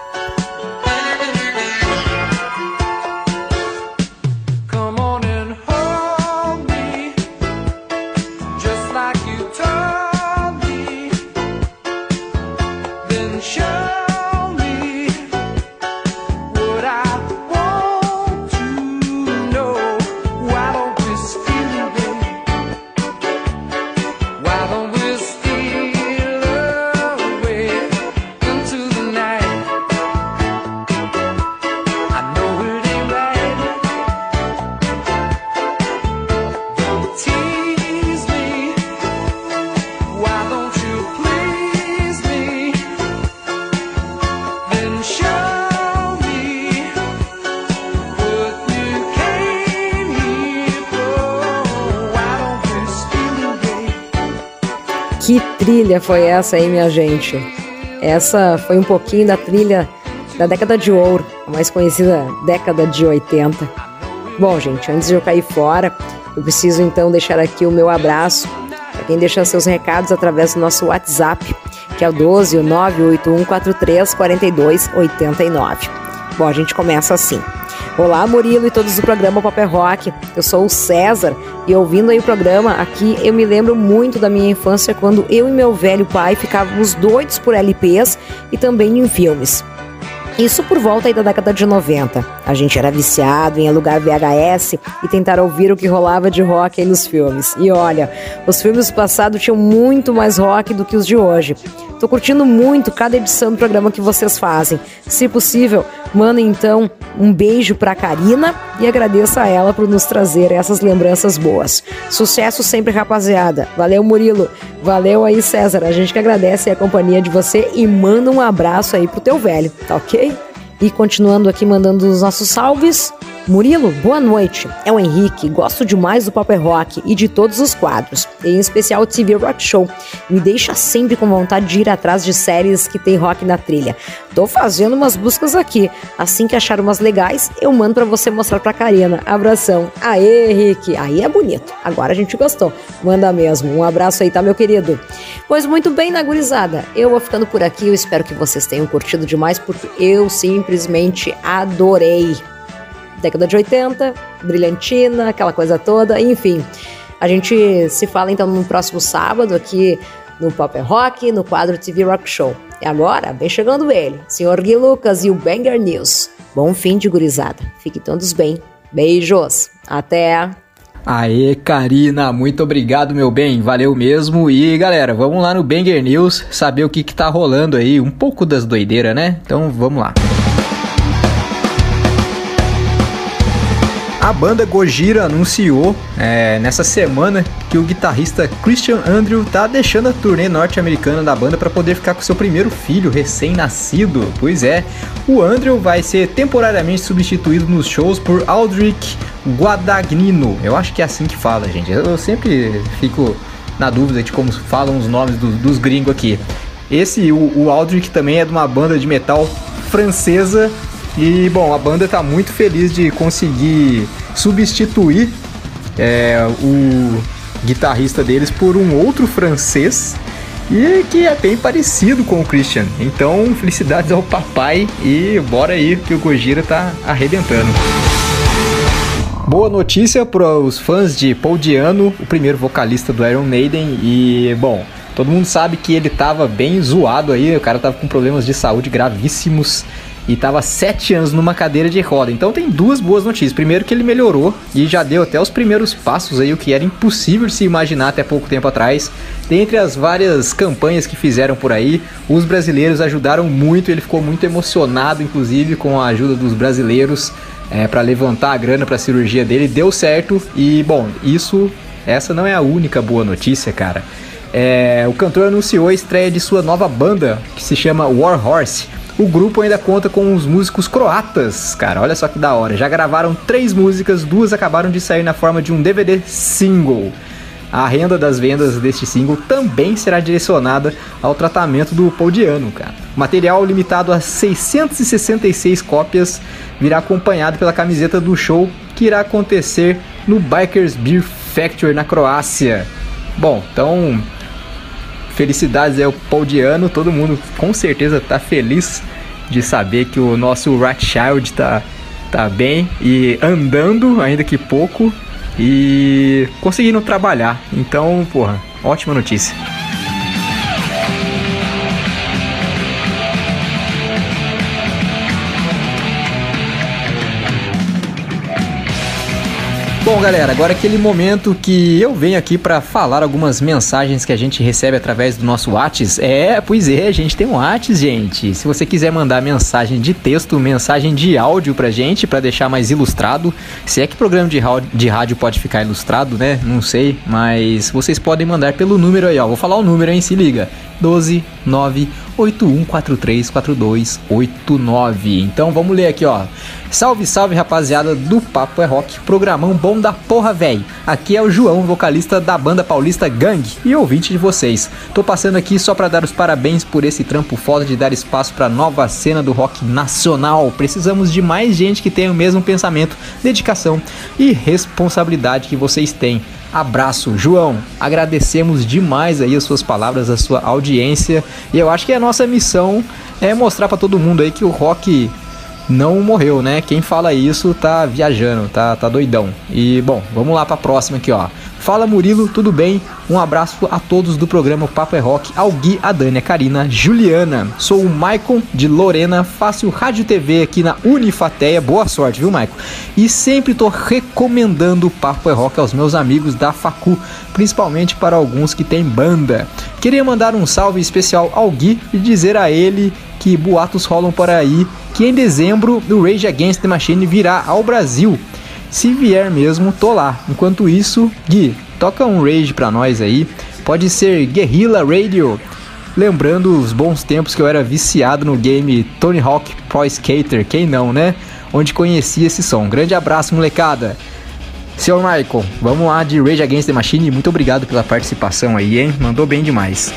Foi essa aí, minha gente? Essa foi um pouquinho da trilha da década de ouro, a mais conhecida década de 80. Bom, gente, antes de eu cair fora, eu preciso então deixar aqui o meu abraço para quem deixa seus recados através do nosso WhatsApp, que é o 12 98143 4289. Bom, a gente começa assim. Olá, Murilo e todos do programa Papel Rock. Eu sou o César e ouvindo aí o programa aqui, eu me lembro muito da minha infância quando eu e meu velho pai ficávamos doidos por LPs e também em filmes. Isso por volta aí da década de 90. A gente era viciado em alugar VHS e tentar ouvir o que rolava de rock aí nos filmes. E olha, os filmes do passado tinham muito mais rock do que os de hoje. Tô curtindo muito cada edição do programa que vocês fazem. Se possível, mandem então um beijo pra Karina e agradeça a ela por nos trazer essas lembranças boas. Sucesso sempre, rapaziada. Valeu, Murilo. Valeu aí, César. A gente que agradece a companhia de você e manda um abraço aí pro teu velho, tá ok? E continuando aqui mandando os nossos salves, Murilo, boa noite. É o Henrique, gosto demais do Pop Rock e de todos os quadros, em especial o TV Rock Show. Me deixa sempre com vontade de ir atrás de séries que tem rock na trilha. Tô fazendo umas buscas aqui. Assim que achar umas legais, eu mando para você mostrar pra Karina. Abração. Aê, Henrique. Aí é bonito. Agora a gente gostou. Manda mesmo. Um abraço aí, tá, meu querido? Pois muito bem, Nagurizada. Eu vou ficando por aqui. Eu espero que vocês tenham curtido demais, porque eu simplesmente adorei década de 80, brilhantina, aquela coisa toda, enfim. A gente se fala então no próximo sábado aqui no Pop Rock, no quadro TV Rock Show. E agora, vem chegando ele, Sr. Gui Lucas e o Banger News. Bom fim de gurizada. Fiquem todos bem. Beijos. Até. Aê, Karina, muito obrigado, meu bem, valeu mesmo. E galera, vamos lá no Banger News saber o que, que tá rolando aí, um pouco das doideiras, né? Então vamos lá. A banda Gojira anunciou é, nessa semana que o guitarrista Christian Andrew tá deixando a turnê norte-americana da banda para poder ficar com seu primeiro filho recém-nascido. Pois é, o Andrew vai ser temporariamente substituído nos shows por Aldrich Guadagnino. Eu acho que é assim que fala, gente. Eu sempre fico na dúvida de como falam os nomes do, dos gringos aqui. Esse, o, o Aldrich também é de uma banda de metal francesa e bom, a banda está muito feliz de conseguir substituir é, o guitarrista deles por um outro francês e que é bem parecido com o Christian. Então, felicidades ao papai e bora aí que o Gojira tá arrebentando. Boa notícia para os fãs de Paul Diano, o primeiro vocalista do Iron Maiden e bom, todo mundo sabe que ele tava bem zoado aí, o cara tava com problemas de saúde gravíssimos e estava sete anos numa cadeira de roda. Então tem duas boas notícias. Primeiro que ele melhorou e já deu até os primeiros passos aí, o que era impossível de se imaginar até pouco tempo atrás. Dentre as várias campanhas que fizeram por aí, os brasileiros ajudaram muito. Ele ficou muito emocionado, inclusive, com a ajuda dos brasileiros é, para levantar a grana para a cirurgia dele. Deu certo e, bom, isso, essa não é a única boa notícia, cara. É, o cantor anunciou a estreia de sua nova banda, que se chama War Horse o grupo ainda conta com os músicos croatas, cara, olha só que da hora. Já gravaram três músicas, duas acabaram de sair na forma de um DVD single. A renda das vendas deste single também será direcionada ao tratamento do Poldiano, cara. Material limitado a 666 cópias virá acompanhado pela camiseta do show que irá acontecer no Bikers Beer Factory na Croácia. Bom, então Felicidades é o Paudiano, todo mundo com certeza tá feliz de saber que o nosso Rothschild tá, tá bem e andando, ainda que pouco, e conseguindo trabalhar. Então, porra, ótima notícia. Bom, galera, agora aquele momento que eu venho aqui para falar algumas mensagens que a gente recebe através do nosso Whats. É, pois é, a gente tem um Whats, gente. Se você quiser mandar mensagem de texto, mensagem de áudio pra gente, para deixar mais ilustrado, se é que programa de rádio, de rádio pode ficar ilustrado, né? Não sei, mas vocês podem mandar pelo número aí, ó. Vou falar o número, hein? Se liga. 12 9 81434289. Então vamos ler aqui, ó. Salve, salve, rapaziada do Papo é Rock, programão bom da porra, véi. Aqui é o João, vocalista da banda paulista Gang e ouvinte de vocês. Tô passando aqui só para dar os parabéns por esse trampo foda de dar espaço para nova cena do rock nacional. Precisamos de mais gente que tenha o mesmo pensamento, dedicação e responsabilidade que vocês têm. Abraço, João. Agradecemos demais aí as suas palavras, a sua audiência. E eu acho que a nossa missão é mostrar para todo mundo aí que o rock não morreu, né? Quem fala isso tá viajando, tá, tá doidão. E bom, vamos lá para a próxima aqui, ó. Fala Murilo, tudo bem? Um abraço a todos do programa Papo é Rock, ao Gui, a Dani, a Karina, Juliana. Sou o Maicon de Lorena, faço rádio TV aqui na Unifateia. Boa sorte, viu, Maicon? E sempre tô recomendando o Papo é Rock aos meus amigos da Facu, principalmente para alguns que têm banda. Queria mandar um salve especial ao Gui e dizer a ele que boatos rolam por aí que em dezembro o Rage Against the Machine virá ao Brasil. Se vier mesmo, tô lá. Enquanto isso, Gui, toca um Rage pra nós aí. Pode ser Guerrilla Radio. Lembrando os bons tempos que eu era viciado no game Tony Hawk Pro Skater, quem não, né? Onde conheci esse som. Grande abraço, molecada. Senhor Michael, vamos lá de Rage Against the Machine. Muito obrigado pela participação aí, hein? Mandou bem demais.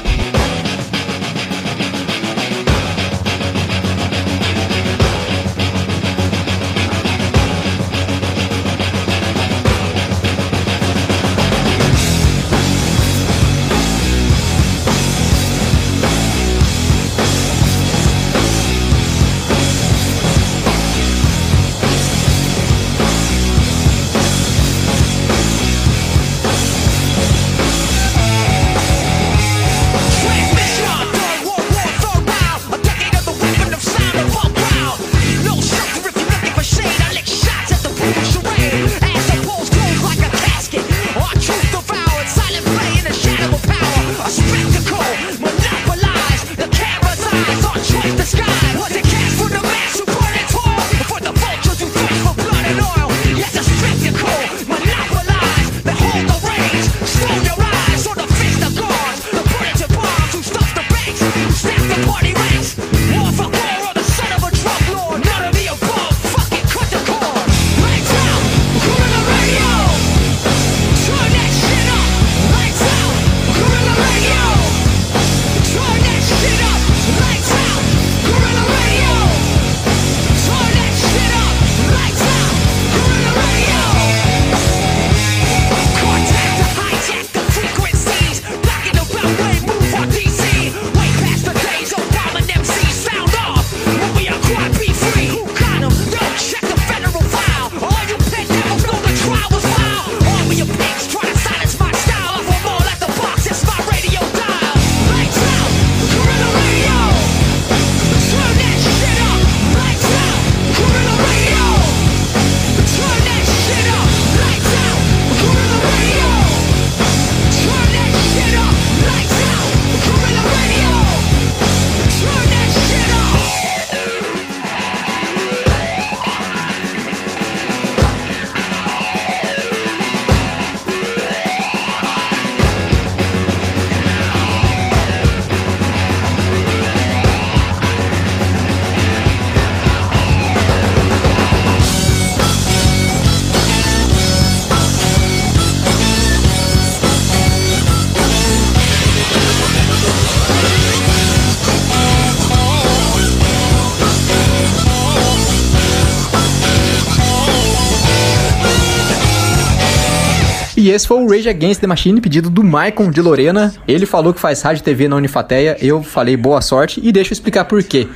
Esse foi o Rage Against the Machine, pedido do Maicon de Lorena. Ele falou que faz rádio TV na Unifateia, eu falei boa sorte e deixa eu explicar por quê.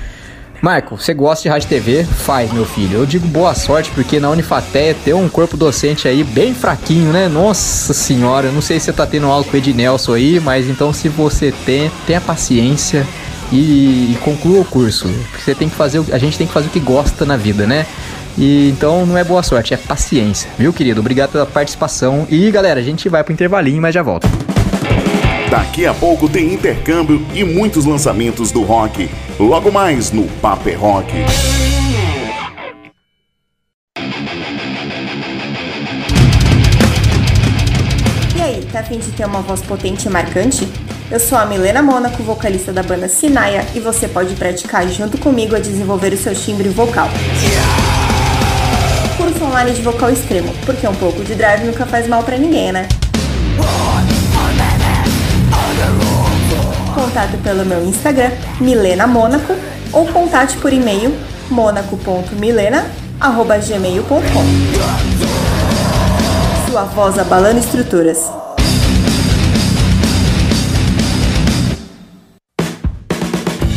Marco, você gosta de rádio TV? Faz, meu filho. Eu digo boa sorte porque na Unifateia tem um corpo docente aí bem fraquinho, né? Nossa senhora, não sei se você tá tendo aula com o Ed Nelson aí, mas então se você tem, tenha paciência e, e conclua o curso. Porque você tem que fazer, a gente tem que fazer o que gosta na vida, né? E então não é boa sorte, é paciência, viu, querido? Obrigado pela participação. E galera, a gente vai pro intervalinho, mas já volta. Daqui a pouco tem intercâmbio e muitos lançamentos do rock. Logo mais no Paper Rock. E aí, tá afim de ter uma voz potente e marcante? Eu sou a Milena Mônaco, vocalista da banda Sinaia, e você pode praticar junto comigo a desenvolver o seu timbre vocal. Curso online de vocal extremo, porque um pouco de drive nunca faz mal pra ninguém, né? Contato pelo meu Instagram, Milena Mônaco, ou contate por e-mail monaco.milena.gmail.com Sua voz abalando estruturas.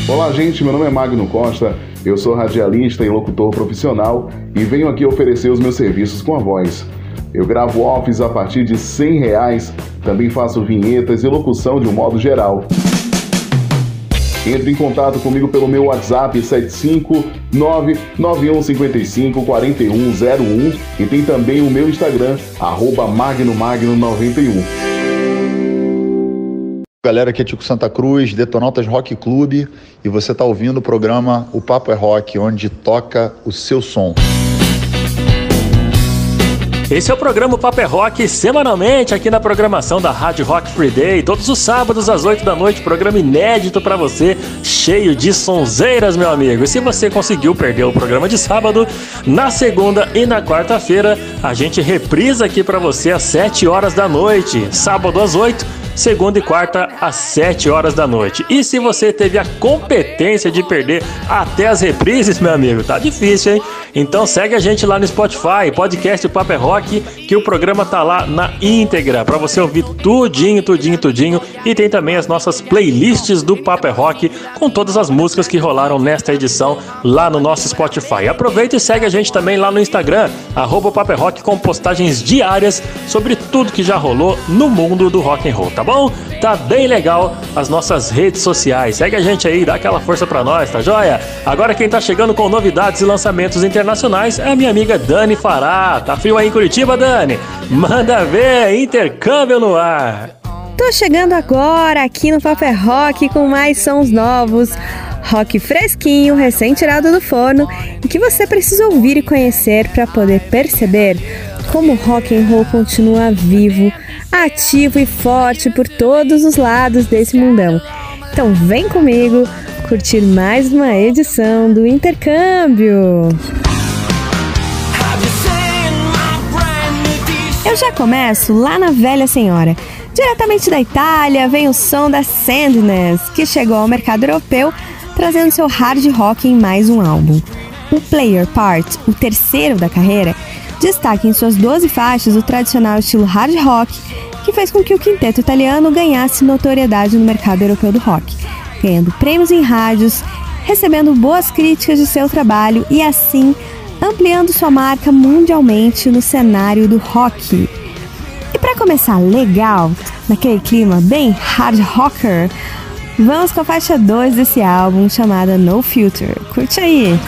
Olá, gente. Meu nome é Magno Costa. Eu sou radialista e locutor profissional e venho aqui oferecer os meus serviços com a voz. Eu gravo offs a partir de 100 reais, também faço vinhetas e locução de um modo geral. Entre em contato comigo pelo meu WhatsApp 75991554101 e tem também o meu Instagram, arroba magnomagno91. Galera, aqui é Tico Santa Cruz, Detonautas Rock Clube e você está ouvindo o programa O Papo é Rock, onde toca o seu som. Esse é o programa Paper Rock, semanalmente aqui na programação da Rádio Rock Free Day, todos os sábados às 8 da noite, programa inédito para você, cheio de sonzeiras, meu amigo. E se você conseguiu perder o programa de sábado, na segunda e na quarta-feira, a gente reprisa aqui para você às 7 horas da noite, sábado às 8 segunda e quarta às 7 horas da noite. E se você teve a competência de perder até as reprises, meu amigo, tá difícil, hein? Então segue a gente lá no Spotify, podcast Paper Rock, que o programa tá lá na íntegra para você ouvir tudinho, tudinho, tudinho. E tem também as nossas playlists do Paper Rock com todas as músicas que rolaram nesta edição lá no nosso Spotify. Aproveita e segue a gente também lá no Instagram, arroba Paper Rock com postagens diárias sobre tudo que já rolou no mundo do rock and roll, tá bom? Tá bem legal as nossas redes sociais. Segue a gente aí, dá aquela força pra nós, tá joia? Agora quem tá chegando com novidades e lançamentos internacionais é a minha amiga Dani Fará. Tá frio aí em Curitiba, Dani? Manda ver, intercâmbio no ar. Tô chegando agora aqui no Paper Rock com mais sons novos. Rock fresquinho, recém-tirado do forno e que você precisa ouvir e conhecer para poder perceber como o rock and roll continua vivo ativo e forte por todos os lados desse mundão. Então vem comigo curtir mais uma edição do Intercâmbio. Eu já começo lá na Velha Senhora. Diretamente da Itália vem o som da Sandness, que chegou ao mercado europeu trazendo seu hard rock em mais um álbum. O Player Part, o terceiro da carreira, destaca em suas 12 faixas o tradicional estilo hard rock, que fez com que o quinteto italiano ganhasse notoriedade no mercado europeu do rock, ganhando prêmios em rádios, recebendo boas críticas de seu trabalho e assim ampliando sua marca mundialmente no cenário do rock. E para começar legal, naquele clima bem hard rocker, vamos com a faixa 2 desse álbum chamada No Future. Curte aí!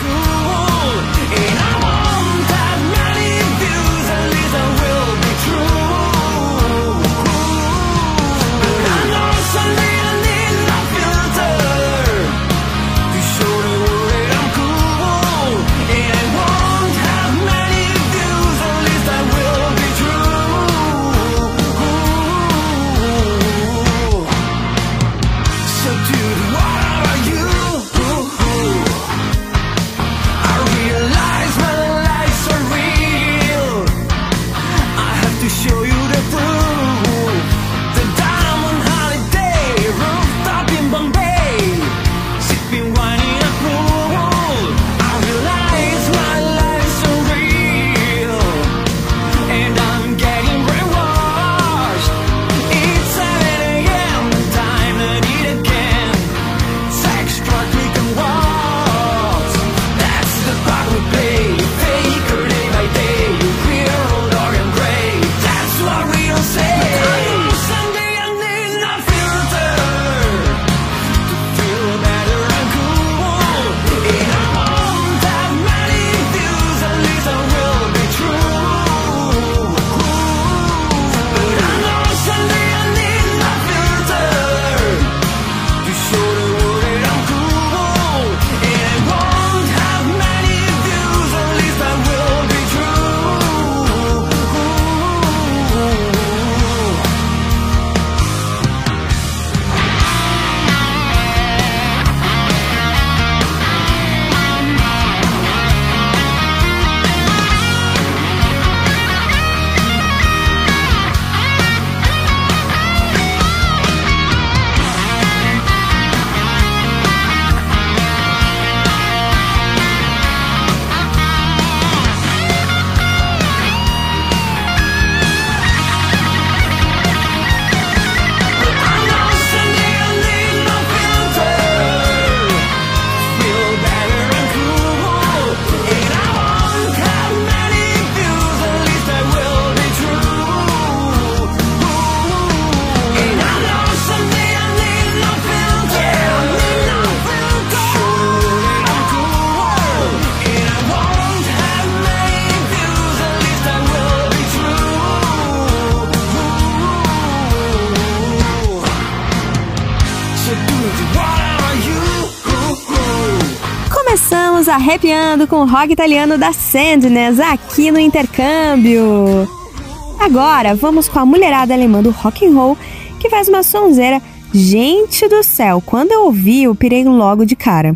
Arrepiando com o rock italiano da Sandness aqui no intercâmbio. Agora vamos com a mulherada alemã do rock and roll que faz uma sonzeira. Gente do céu, quando eu ouvi, eu pirei logo de cara.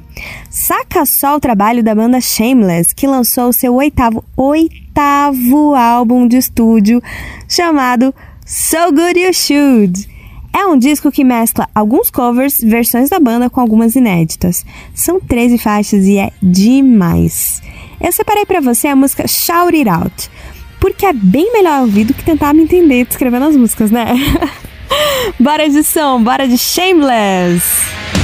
Saca só o trabalho da banda Shameless, que lançou seu oitavo, oitavo álbum de estúdio chamado So Good You Should. É um disco que mescla alguns covers, versões da banda com algumas inéditas. São 13 faixas e é demais. Eu separei para você a música Shout It Out, porque é bem melhor ouvir do que tentar me entender descrevendo as músicas, né? bora de som, bora de Shameless!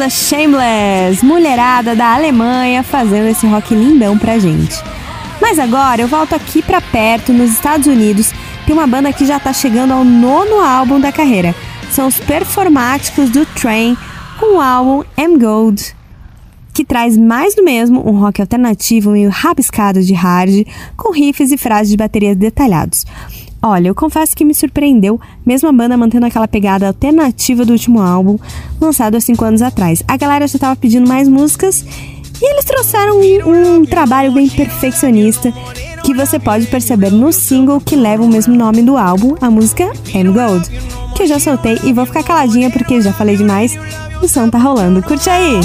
Animal da Shameless, mulherada da Alemanha fazendo esse rock lindão pra gente. Mas agora eu volto aqui pra perto, nos Estados Unidos, tem uma banda que já tá chegando ao nono álbum da carreira. São os performáticos do Train com o álbum M Gold, que traz mais do mesmo um rock alternativo meio rabiscado de hard, com riffs e frases de baterias detalhados. Olha, eu confesso que me surpreendeu, mesmo a banda mantendo aquela pegada alternativa do último álbum, lançado há cinco anos atrás. A galera já estava pedindo mais músicas e eles trouxeram um, um trabalho bem perfeccionista que você pode perceber no single que leva o mesmo nome do álbum, a música M Gold, que eu já soltei e vou ficar caladinha porque já falei demais. O som tá rolando. Curte aí!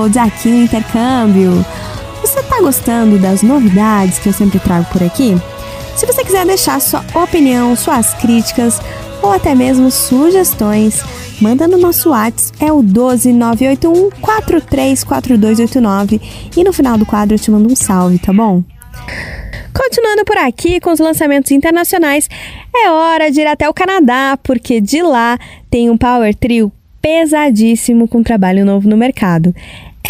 M-Gold aqui no intercâmbio. Você tá gostando das novidades que eu sempre trago por aqui? Se você quiser deixar sua opinião, suas críticas ou até mesmo sugestões, manda no nosso WhatsApp, é o 12981 434289 e no final do quadro eu te mando um salve, tá bom? Continuando por aqui com os lançamentos internacionais, é hora de ir até o Canadá, porque de lá tem um power trio pesadíssimo com trabalho novo no mercado.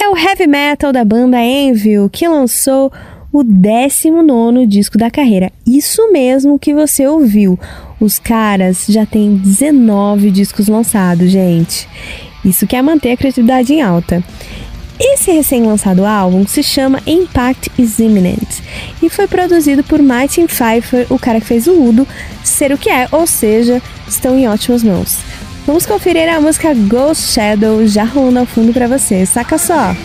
É o heavy metal da banda Envil, que lançou o 19 disco da carreira. Isso mesmo que você ouviu. Os caras já têm 19 discos lançados, gente. Isso quer manter a criatividade em alta. Esse recém-lançado álbum se chama Impact is Imminent e foi produzido por Martin Pfeiffer, o cara que fez o Udo, ser o que é, ou seja, estão em ótimas mãos. Vamos conferir a música Ghost Shadow já rolando ao fundo para você, saca só! Esse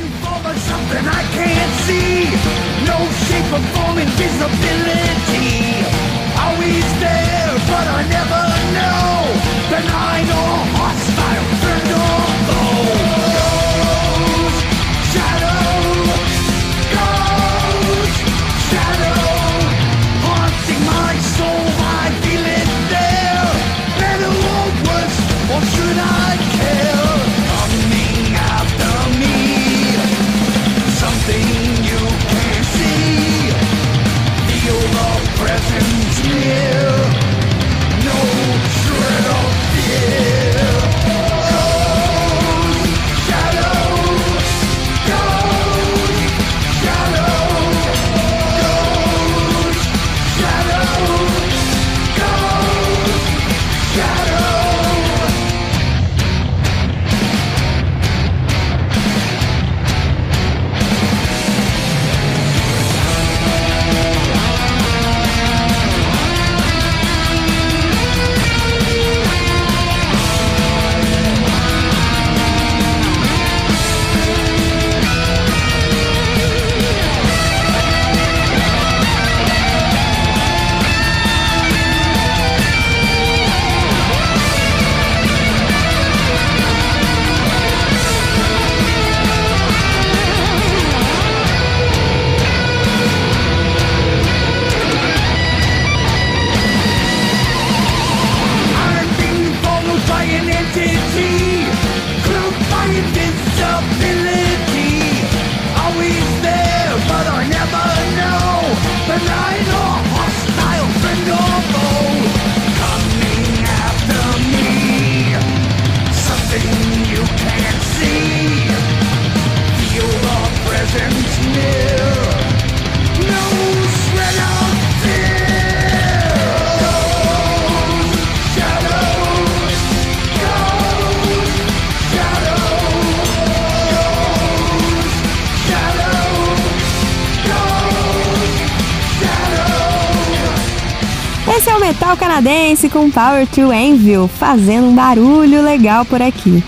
canadense com Power to Anvil, fazendo um barulho legal por aqui.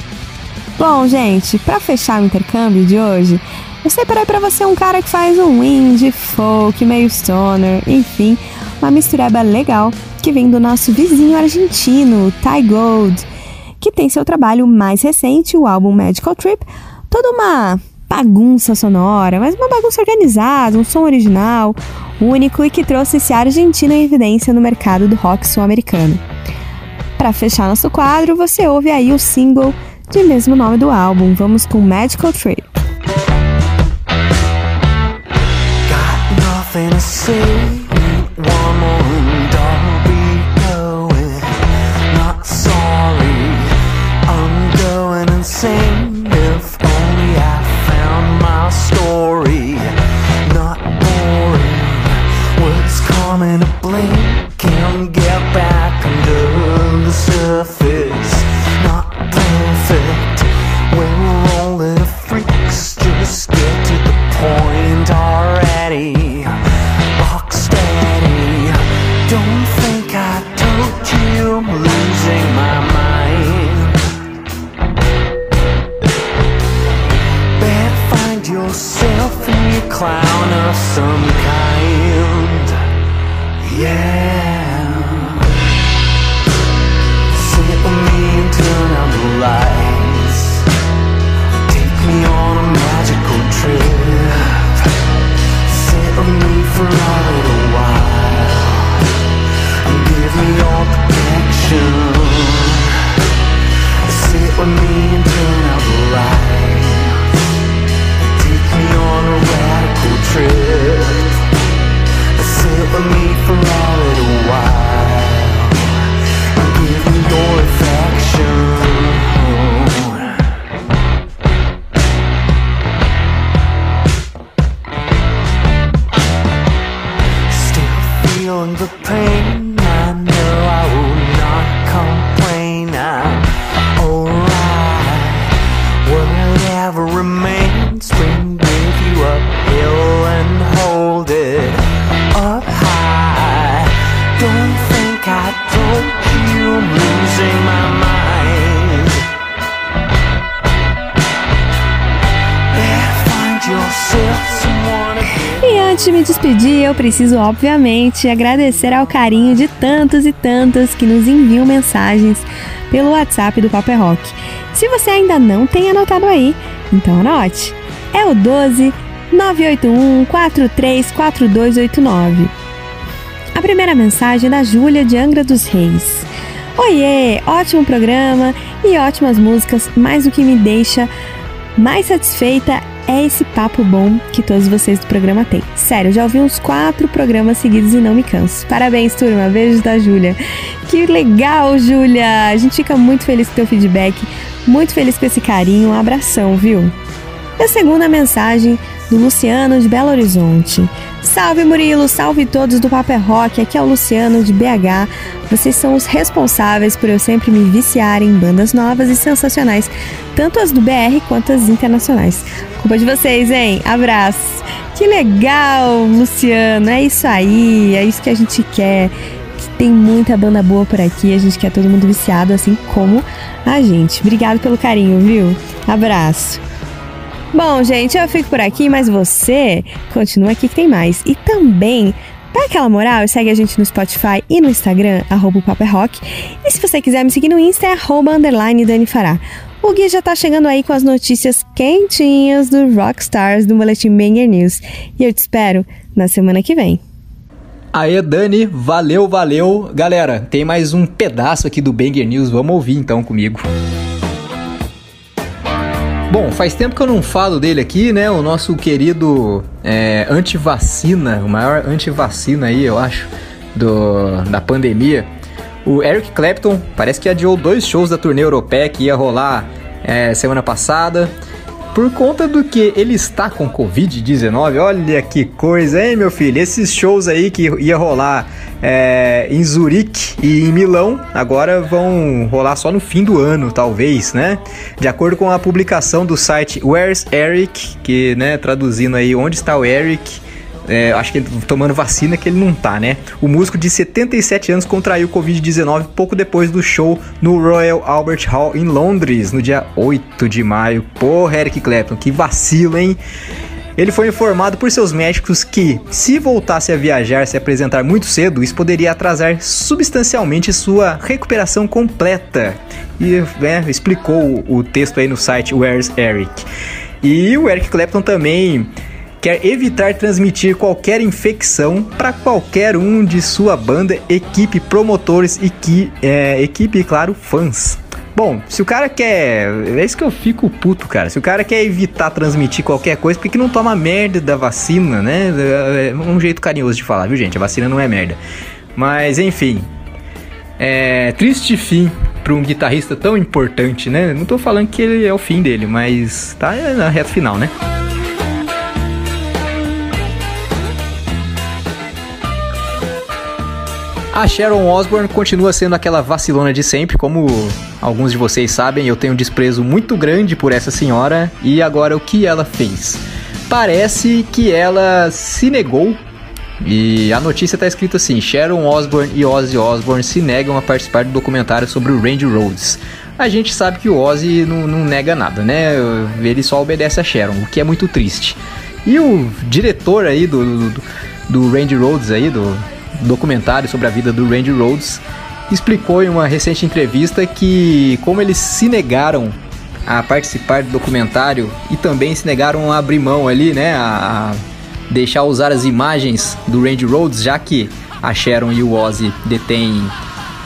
Bom, gente, para fechar o intercâmbio de hoje, eu separei para você um cara que faz um indie, folk, meio stoner, enfim, uma mistureba legal que vem do nosso vizinho argentino, Ty Gold, que tem seu trabalho mais recente, o álbum Magical Trip, toda uma bagunça sonora, mas uma bagunça organizada, um som original, único e que trouxe esse argentino em evidência no mercado do rock sul-americano. Para fechar nosso quadro, você ouve aí o single de mesmo nome do álbum. Vamos com Magical Trip. De me despedir, eu preciso, obviamente, agradecer ao carinho de tantos e tantas que nos enviam mensagens pelo WhatsApp do Paper Rock. Se você ainda não tem anotado aí, então anote. É o 12 981 434289. A primeira mensagem é da Júlia de Angra dos Reis. Oiê, ótimo programa e ótimas músicas, mas o que me deixa mais satisfeita é esse papo bom que todos vocês do programa têm. Sério, já ouvi uns quatro programas seguidos e não me canso. Parabéns, turma. Beijos da Júlia. Que legal, Júlia. A gente fica muito feliz com o teu feedback, muito feliz com esse carinho. Um abração, viu? E a segunda mensagem do Luciano de Belo Horizonte. Salve Murilo, salve todos do Paper Rock, aqui é o Luciano de BH. Vocês são os responsáveis por eu sempre me viciar em bandas novas e sensacionais, tanto as do BR quanto as internacionais. Culpa de vocês, hein? Abraço. Que legal, Luciano, é isso aí, é isso que a gente quer. Que tem muita banda boa por aqui, a gente quer todo mundo viciado, assim como a gente. Obrigado pelo carinho, viu? Abraço. Bom, gente, eu fico por aqui, mas você continua aqui que tem mais. E também dá aquela moral segue a gente no Spotify e no Instagram, arroba o é Rock. E se você quiser me seguir no Insta, é arroba underline Dani Fará. O Gui já tá chegando aí com as notícias quentinhas do Rockstars do Boletim Banger News. E eu te espero na semana que vem. Aê, Dani, valeu, valeu. Galera, tem mais um pedaço aqui do Banger News, vamos ouvir então comigo. Bom, faz tempo que eu não falo dele aqui, né? O nosso querido é, antivacina, o maior antivacina aí, eu acho, do, da pandemia. O Eric Clapton parece que adiou dois shows da turnê europeia que ia rolar é, semana passada. Por conta do que ele está com Covid-19, olha que coisa, hein, meu filho? Esses shows aí que ia rolar é, em Zurique e em Milão, agora vão rolar só no fim do ano, talvez, né? De acordo com a publicação do site Where's Eric, que, né, traduzindo aí, onde está o Eric? É, acho que ele tomando vacina que ele não tá, né? O músico de 77 anos contraiu Covid-19 pouco depois do show no Royal Albert Hall em Londres, no dia 8 de maio. Porra, Eric Clapton, que vacilo, hein? Ele foi informado por seus médicos que, se voltasse a viajar se apresentar muito cedo, isso poderia atrasar substancialmente sua recuperação completa. E né, explicou o texto aí no site Where's Eric. E o Eric Clapton também quer evitar transmitir qualquer infecção para qualquer um de sua banda, equipe, promotores e que, é, equipe, claro, fãs. Bom, se o cara quer. É isso que eu fico puto, cara. Se o cara quer evitar transmitir qualquer coisa, por que, não toma merda da vacina, né? É um jeito carinhoso de falar, viu, gente? A vacina não é merda. Mas, enfim. É. Triste fim para um guitarrista tão importante, né? Não tô falando que ele é o fim dele, mas tá na reta final, né? A Sharon Osbourne continua sendo aquela vacilona de sempre, como alguns de vocês sabem, eu tenho um desprezo muito grande por essa senhora. E agora o que ela fez? Parece que ela se negou. E a notícia está escrita assim: Sharon Osbourne e Ozzy Osbourne se negam a participar do documentário sobre o Randy Rhodes. A gente sabe que o Ozzy não, não nega nada, né? Ele só obedece a Sharon, o que é muito triste. E o diretor aí do, do, do Randy Rhodes aí, do, documentário sobre a vida do Randy Rhodes, explicou em uma recente entrevista que como eles se negaram a participar do documentário e também se negaram a abrir mão ali, né, a, deixar usar as imagens do Randy Rhodes, já que a Sharon e o Ozzy detêm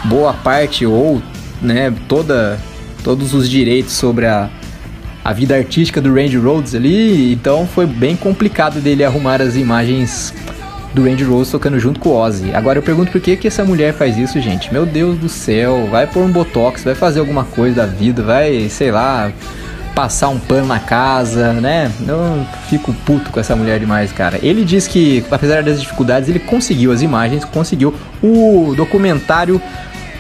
boa parte ou, né, toda todos os direitos sobre a a vida artística do Randy Rhodes ali, então foi bem complicado dele arrumar as imagens do Randy Rose tocando junto com o Ozzy. Agora eu pergunto por que, que essa mulher faz isso, gente? Meu Deus do céu, vai pôr um botox, vai fazer alguma coisa da vida, vai, sei lá, passar um pano na casa, né? Eu fico puto com essa mulher demais, cara. Ele diz que, apesar das dificuldades, ele conseguiu as imagens, conseguiu o documentário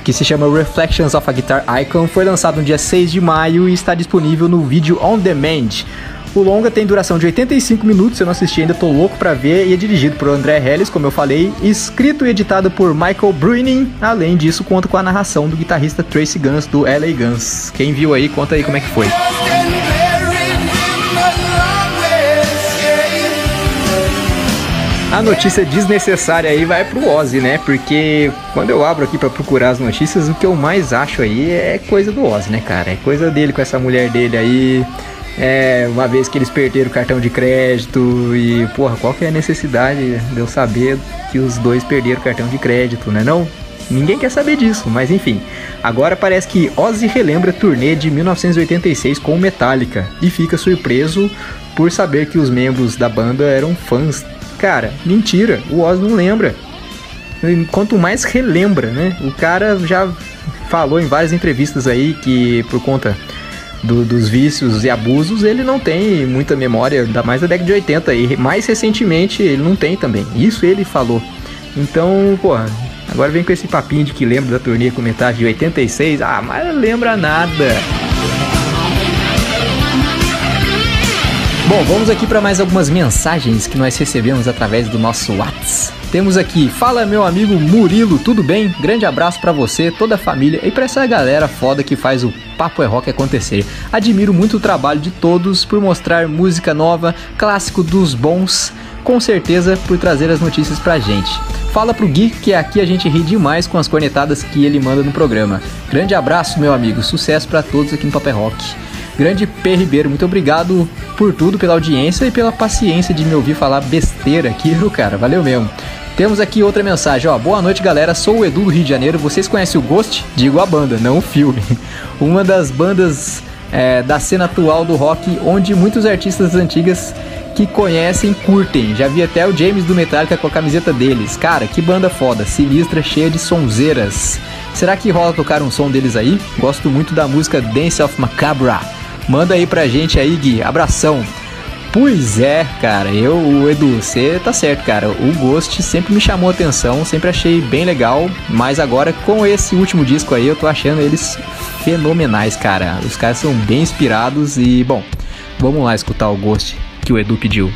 que se chama Reflections of a Guitar Icon, foi lançado no dia 6 de maio e está disponível no vídeo on demand. O longa tem duração de 85 minutos, eu não assisti ainda, tô louco pra ver, e é dirigido por André Helles, como eu falei, escrito e editado por Michael Bruning, além disso conta com a narração do guitarrista Tracy Guns do LA Guns. Quem viu aí, conta aí como é que foi. A notícia desnecessária aí vai pro Ozzy, né? Porque quando eu abro aqui para procurar as notícias, o que eu mais acho aí é coisa do Ozzy, né, cara? É coisa dele com essa mulher dele aí. É, uma vez que eles perderam o cartão de crédito e, porra, qual que é a necessidade de eu saber que os dois perderam o cartão de crédito, né não? Ninguém quer saber disso, mas enfim. Agora parece que Ozzy relembra a turnê de 1986 com Metallica e fica surpreso por saber que os membros da banda eram fãs Cara, mentira, o Oz não lembra. Quanto mais relembra, né? O cara já falou em várias entrevistas aí que por conta do, dos vícios e abusos ele não tem muita memória, ainda mais da década de 80 e mais recentemente ele não tem também. Isso ele falou. Então, porra, agora vem com esse papinho de que lembra da turnê com metade de 86. Ah, mas lembra nada. Bom, vamos aqui para mais algumas mensagens que nós recebemos através do nosso WhatsApp. Temos aqui, fala meu amigo Murilo, tudo bem? Grande abraço para você, toda a família e para essa galera foda que faz o Papo é Rock acontecer. Admiro muito o trabalho de todos por mostrar música nova, clássico dos bons, com certeza por trazer as notícias pra gente. Fala pro Gui que aqui a gente ri demais com as cornetadas que ele manda no programa. Grande abraço, meu amigo, sucesso para todos aqui no Papo é Rock. Grande P. Ribeiro, muito obrigado por tudo, pela audiência e pela paciência de me ouvir falar besteira aqui, viu, cara? Valeu mesmo. Temos aqui outra mensagem, ó. Boa noite, galera. Sou o Edu do Rio de Janeiro. Vocês conhecem o Ghost? Digo a banda, não o filme. Uma das bandas é, da cena atual do rock, onde muitos artistas antigas que conhecem curtem. Já vi até o James do Metallica com a camiseta deles. Cara, que banda foda, sinistra, cheia de sonzeiras. Será que rola tocar um som deles aí? Gosto muito da música Dance of Macabra. Manda aí pra gente aí, Gui. Abração. Pois é, cara, eu, o Edu, você tá certo, cara. O Ghost sempre me chamou atenção, sempre achei bem legal, mas agora com esse último disco aí eu tô achando eles fenomenais, cara. Os caras são bem inspirados e, bom, vamos lá escutar o Ghost que o Edu pediu.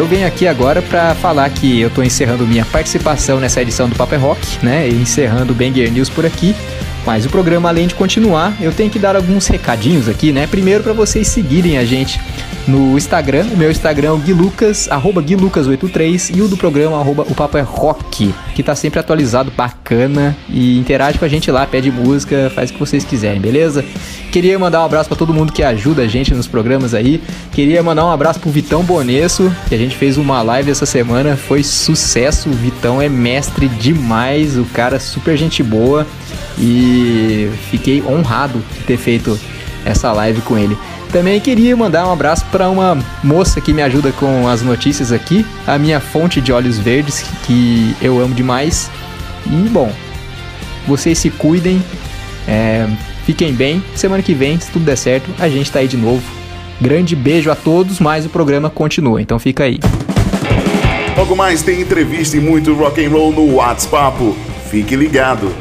Eu venho aqui agora para falar que eu tô encerrando minha participação nessa edição do Paper Rock, né? Encerrando o Banger News por aqui. Mas o programa, além de continuar, eu tenho que dar alguns recadinhos aqui, né? Primeiro para vocês seguirem a gente no Instagram. O meu Instagram é o guilucas, arroba guilucas83 e o do programa, arroba o papo é rock, que tá sempre atualizado, bacana e interage com a gente lá, pede música, faz o que vocês quiserem, beleza? Queria mandar um abraço para todo mundo que ajuda a gente nos programas aí. Queria mandar um abraço pro Vitão Bonesso, que a gente fez uma live essa semana, foi sucesso. O Vitão é mestre demais, o cara é super gente boa e fiquei honrado de ter feito essa live com ele. Também queria mandar um abraço para uma moça que me ajuda com as notícias aqui, a minha fonte de olhos verdes, que eu amo demais. E bom, vocês se cuidem, é, fiquem bem. Semana que vem, se tudo der certo, a gente tá aí de novo. Grande beijo a todos, mas o programa continua, então fica aí. Logo mais tem entrevista e muito rock and roll no WhatsApp. Fique ligado.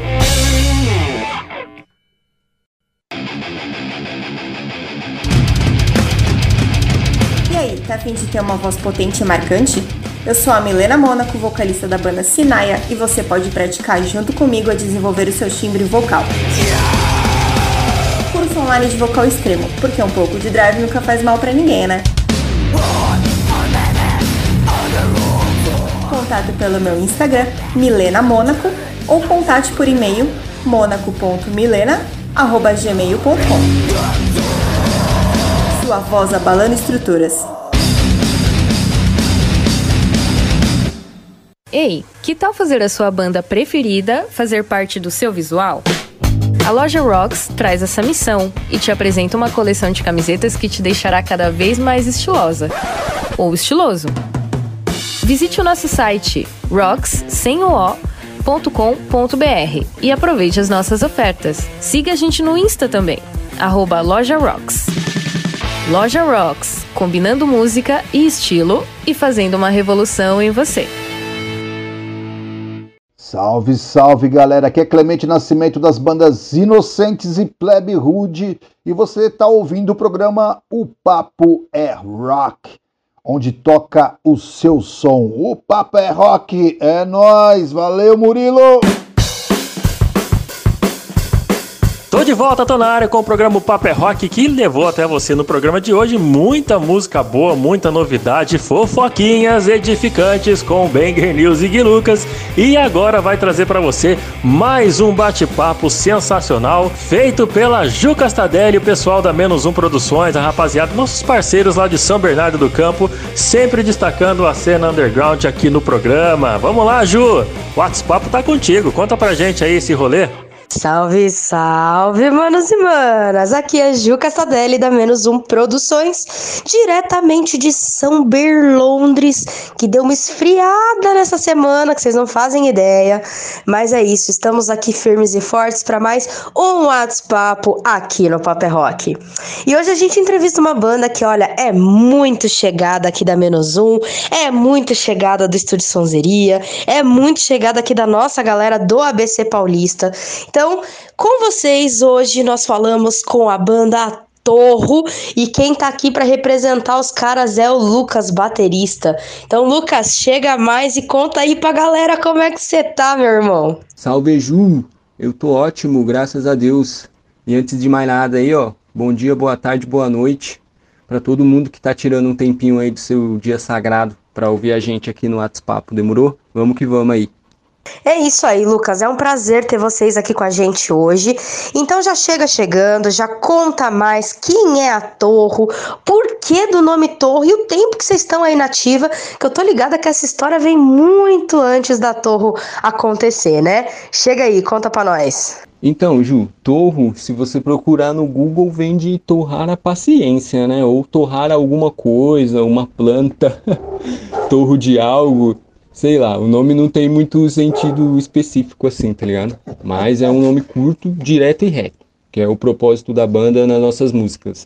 E aí, tá afim de ter uma voz potente e marcante? Eu sou a Milena Mônaco, vocalista da banda Sinaia, e você pode praticar junto comigo a desenvolver o seu timbre vocal. Curso online de vocal extremo, porque um pouco de drive nunca faz mal pra ninguém, né? Contato pelo meu Instagram, Milena Mônaco, ou contate por e-mail monaco.milena.gmail.com Sua voz abalando estruturas. Ei, que tal fazer a sua banda preferida fazer parte do seu visual? A loja Rocks traz essa missão e te apresenta uma coleção de camisetas que te deixará cada vez mais estilosa ou estiloso. Visite o nosso site rocks sem o .com.br e aproveite as nossas ofertas. Siga a gente no Insta também, arroba Loja Rocks. Loja Rocks, combinando música e estilo e fazendo uma revolução em você. Salve, salve galera, aqui é Clemente Nascimento das bandas Inocentes e Plebe Rude e você está ouvindo o programa O Papo é Rock, onde toca o seu som. O Papo é Rock, é nós, valeu Murilo! Tô de volta, tô na área com o programa Papo é Rock que levou até você no programa de hoje muita música boa, muita novidade, fofoquinhas edificantes com Banger News e Gui Lucas e agora vai trazer para você mais um bate-papo sensacional feito pela Ju Castadelli, o pessoal da Menos Um Produções, a rapaziada, nossos parceiros lá de São Bernardo do Campo, sempre destacando a cena underground aqui no programa. Vamos lá, Ju! O WhatsApp tá contigo, conta pra gente aí esse rolê. Salve, salve, manos e manas! Aqui é Ju Castadelli da Menos Um Produções, diretamente de São Berlondres, que deu uma esfriada nessa semana, que vocês não fazem ideia. Mas é isso, estamos aqui firmes e fortes para mais um WhatsApp aqui no Paper Rock. E hoje a gente entrevista uma banda que, olha, é muito chegada aqui da Menos Um, é muito chegada do Estúdio Sonzeria, é muito chegada aqui da nossa galera do ABC Paulista. Então, com vocês hoje nós falamos com a banda Torro e quem tá aqui para representar os caras é o Lucas, baterista. Então, Lucas, chega mais e conta aí pra galera como é que você tá, meu irmão. Salve Ju, eu tô ótimo, graças a Deus. E antes de mais nada aí, ó, bom dia, boa tarde, boa noite para todo mundo que tá tirando um tempinho aí do seu dia sagrado para ouvir a gente aqui no WhatsApp, demorou? Vamos que vamos aí. É isso aí, Lucas. É um prazer ter vocês aqui com a gente hoje. Então já chega chegando, já conta mais quem é a Torro, por que do nome Torro e o tempo que vocês estão aí na ativa, que eu tô ligada que essa história vem muito antes da Torro acontecer, né? Chega aí, conta pra nós. Então, Ju, torro, se você procurar no Google, vem de torrar a paciência, né? Ou torrar alguma coisa, uma planta, torro de algo sei lá, o nome não tem muito sentido específico assim, tá ligado? Mas é um nome curto, direto e reto, que é o propósito da banda nas nossas músicas.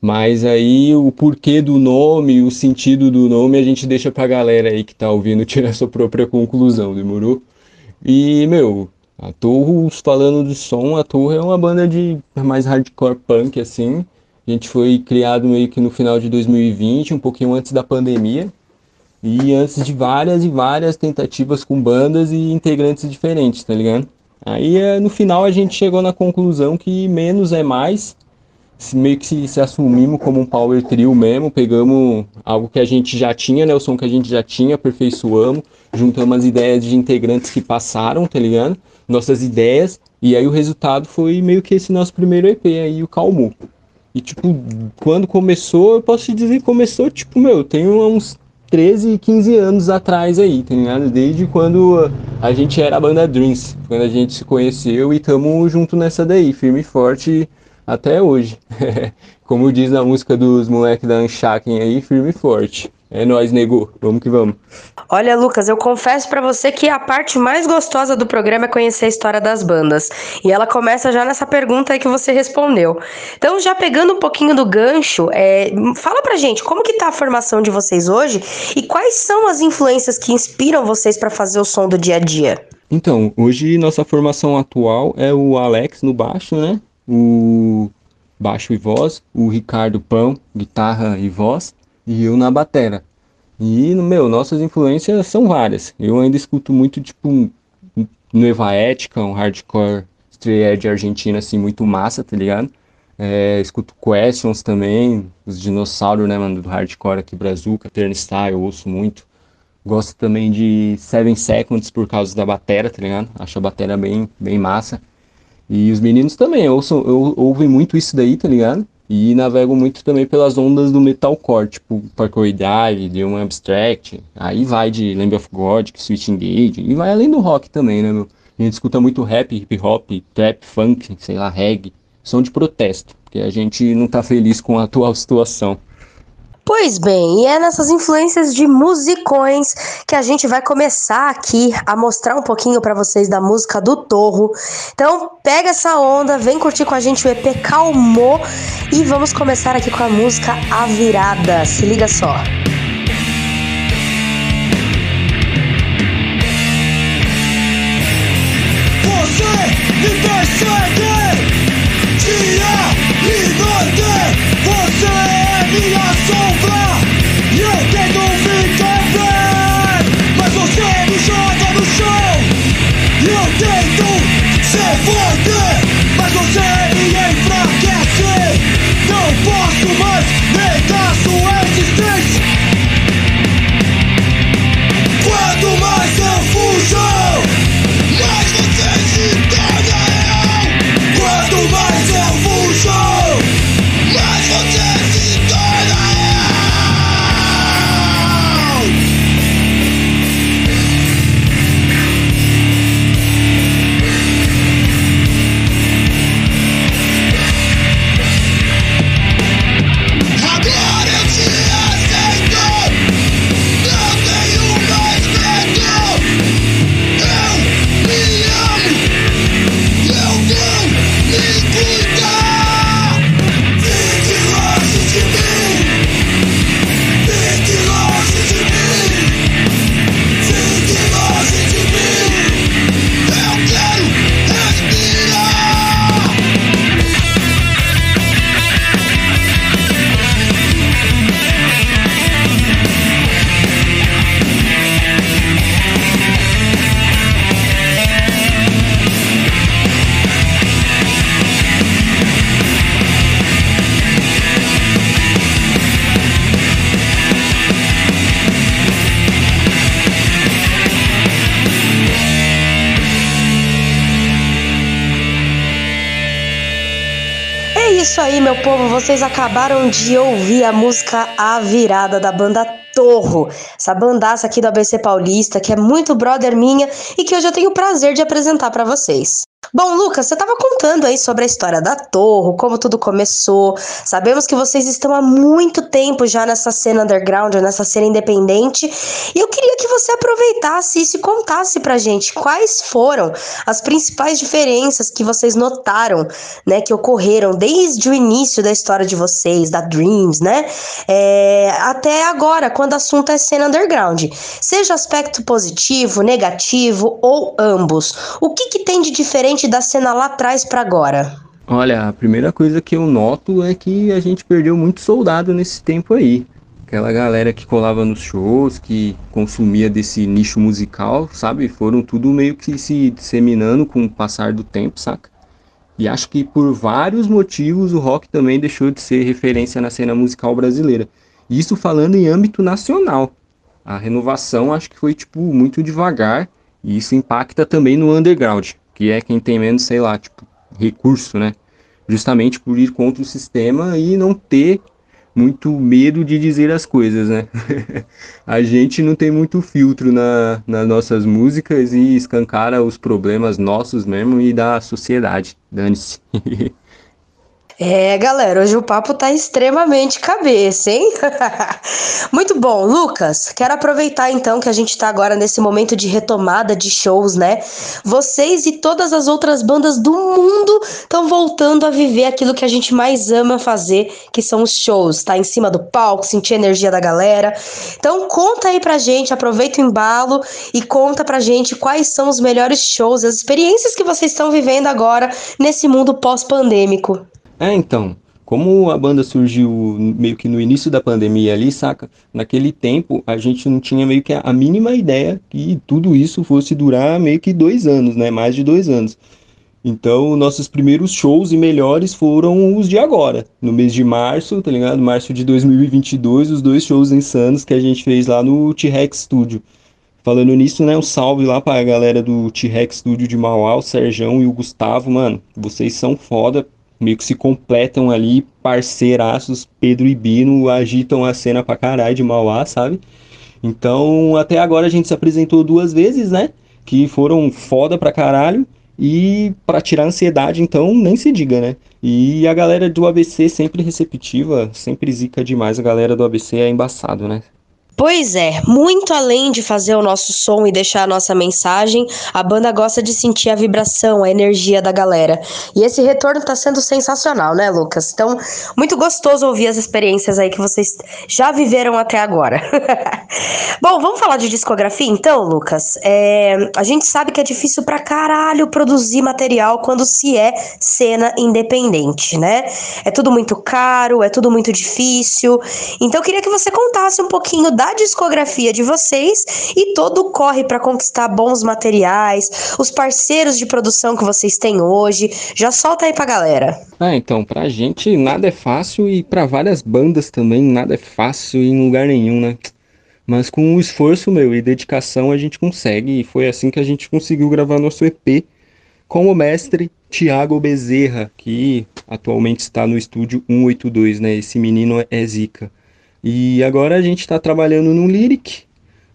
Mas aí o porquê do nome, o sentido do nome, a gente deixa pra galera aí que tá ouvindo tirar sua própria conclusão, demorou? E, meu, a Torro, falando de som, a Torre é uma banda de mais hardcore punk, assim, A gente foi criado meio que no final de 2020, um pouquinho antes da pandemia. E antes de várias e várias tentativas com bandas e integrantes diferentes, tá ligado? Aí é, no final a gente chegou na conclusão que menos é mais. Meio que se, se assumimos como um power trio mesmo, pegamos algo que a gente já tinha, né? O som que a gente já tinha, aperfeiçoamos, juntamos as ideias de integrantes que passaram, tá ligado? Nossas ideias, e aí o resultado foi meio que esse nosso primeiro EP aí, o Calmu. E tipo, quando começou, eu posso te dizer que começou, tipo, meu, tem uns 13, 15 anos atrás aí, tá ligado? Desde quando a gente era a banda Dreams, quando a gente se conheceu e tamo junto nessa daí, firme e forte até hoje. Como diz na música dos moleques da Anshaken aí, firme e forte. É nóis, nego. Vamos que vamos. Olha, Lucas, eu confesso pra você que a parte mais gostosa do programa é conhecer a história das bandas. E ela começa já nessa pergunta aí que você respondeu. Então, já pegando um pouquinho do gancho, é, fala pra gente como que tá a formação de vocês hoje e quais são as influências que inspiram vocês pra fazer o som do dia a dia? Então, hoje nossa formação atual é o Alex no baixo, né? O baixo e voz, o Ricardo Pão, guitarra e voz, e eu na batera. E, meu, nossas influências são várias. Eu ainda escuto muito, tipo, Nueva Ética, um hardcore straight edge argentino, assim, muito massa, tá ligado? É, escuto Questions também, os dinossauros, né, mano, do hardcore aqui, Brazuca, Turnstile, eu ouço muito. Gosto também de Seven Seconds por causa da batera, tá ligado? Acho a batera bem, bem massa. E os meninos também, ouçam, eu, ouvem muito isso daí, tá ligado? E navego muito também pelas ondas do metalcore, tipo Parkour Drive, Human Abstract. Aí vai de Lamb of God, Switch Engage, e vai além do rock também, né, meu? A gente escuta muito rap, hip hop, trap, funk, sei lá, reggae. Som de protesto, porque a gente não tá feliz com a atual situação. Pois bem, e é nessas influências de musicões que a gente vai começar aqui a mostrar um pouquinho para vocês da música do Torro. Então, pega essa onda, vem curtir com a gente o EP Calmou e vamos começar aqui com a música A Virada. Se liga só. Você Vocês acabaram de ouvir a música A Virada da banda Torro. Essa bandaça aqui do ABC Paulista, que é muito brother minha e que hoje eu tenho o prazer de apresentar pra vocês. Bom, Lucas, você estava contando aí sobre a história da Torro, como tudo começou. Sabemos que vocês estão há muito tempo já nessa cena underground, nessa cena independente. E eu queria que você aproveitasse isso e contasse pra gente quais foram as principais diferenças que vocês notaram, né, que ocorreram desde o início da história de vocês, da Dreams, né, é, até agora, quando o assunto é cena underground. Seja aspecto positivo, negativo ou ambos. O que, que tem de diferente da cena lá atrás pra agora? Olha, a primeira coisa que eu noto é que a gente perdeu muito soldado nesse tempo aí. Aquela galera que colava nos shows, que consumia desse nicho musical, sabe? Foram tudo meio que se disseminando com o passar do tempo, saca? E acho que por vários motivos o rock também deixou de ser referência na cena musical brasileira. Isso falando em âmbito nacional. A renovação acho que foi tipo muito devagar e isso impacta também no underground, que é quem tem menos, sei lá, tipo, recurso, né? Justamente por ir contra o sistema e não ter muito medo de dizer as coisas, né? a gente não tem muito filtro na, nas nossas músicas e escancara os problemas nossos mesmo e da sociedade. Dane-se. É, galera, hoje o papo tá extremamente cabeça, hein? Muito bom, Lucas. Quero aproveitar então que a gente tá agora nesse momento de retomada de shows, né? Vocês e todas as outras bandas do mundo estão voltando a viver aquilo que a gente mais ama fazer, que são os shows, tá em cima do palco, sentir a energia da galera. Então conta aí pra gente, aproveita o embalo e conta pra gente quais são os melhores shows, as experiências que vocês estão vivendo agora nesse mundo pós-pandêmico. É, então, como a banda surgiu meio que no início da pandemia ali, saca? Naquele tempo a gente não tinha meio que a mínima ideia que tudo isso fosse durar meio que dois anos, né? Mais de dois anos. Então, nossos primeiros shows e melhores foram os de agora, no mês de março, tá ligado? Março de 2022, os dois shows insanos que a gente fez lá no T-Rex Studio. Falando nisso, né, um salve lá pra galera do T-Rex Studio de Mauá, o Serjão e o Gustavo, mano. Vocês são foda, meio que se completam ali, parceiraços, Pedro e Bino agitam a cena pra caralho de Mauá, sabe? Então, até agora a gente se apresentou duas vezes, né? Que foram foda pra caralho. E para tirar a ansiedade, então, nem se diga, né? E a galera do ABC sempre receptiva, sempre zica demais. A galera do ABC é embaçado, né? Pois é, muito além de fazer o nosso som e deixar a nossa mensagem, a banda gosta de sentir a vibração, a energia da galera. E esse retorno tá sendo sensacional, né, Lucas? Então, muito gostoso ouvir as experiências aí que vocês já viveram até agora. Bom, vamos falar de discografia então, Lucas? É, a gente sabe que é difícil pra caralho produzir material quando se é cena independente, né? É tudo muito caro, é tudo muito difícil. Então, eu queria que você contasse um pouquinho da da discografia de vocês e todo o corre para conquistar bons materiais, os parceiros de produção que vocês têm hoje. Já solta aí pra galera. Ah, então, pra gente nada é fácil e para várias bandas também nada é fácil em lugar nenhum, né? Mas com o esforço, meu, e dedicação a gente consegue. E foi assim que a gente conseguiu gravar nosso EP com o mestre Tiago Bezerra, que atualmente está no estúdio 182, né? Esse menino é zica. E agora a gente está trabalhando num lyric,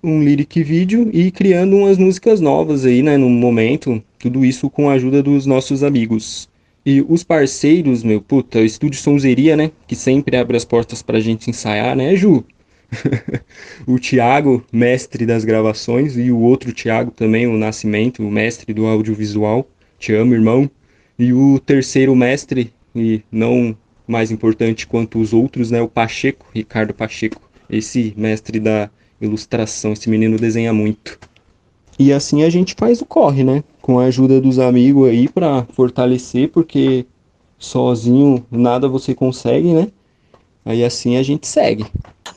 um lyric vídeo e criando umas músicas novas aí, né, no momento. Tudo isso com a ajuda dos nossos amigos. E os parceiros, meu, puta, o Estúdio Sonzeria, né, que sempre abre as portas pra gente ensaiar, né, Ju? o Thiago, mestre das gravações, e o outro Thiago também, o Nascimento, o mestre do audiovisual. Te amo, irmão. E o terceiro mestre, e não mais importante quanto os outros, né? O Pacheco, Ricardo Pacheco, esse mestre da ilustração, esse menino desenha muito. E assim a gente faz o corre, né? Com a ajuda dos amigos aí para fortalecer, porque sozinho nada você consegue, né? Aí assim a gente segue.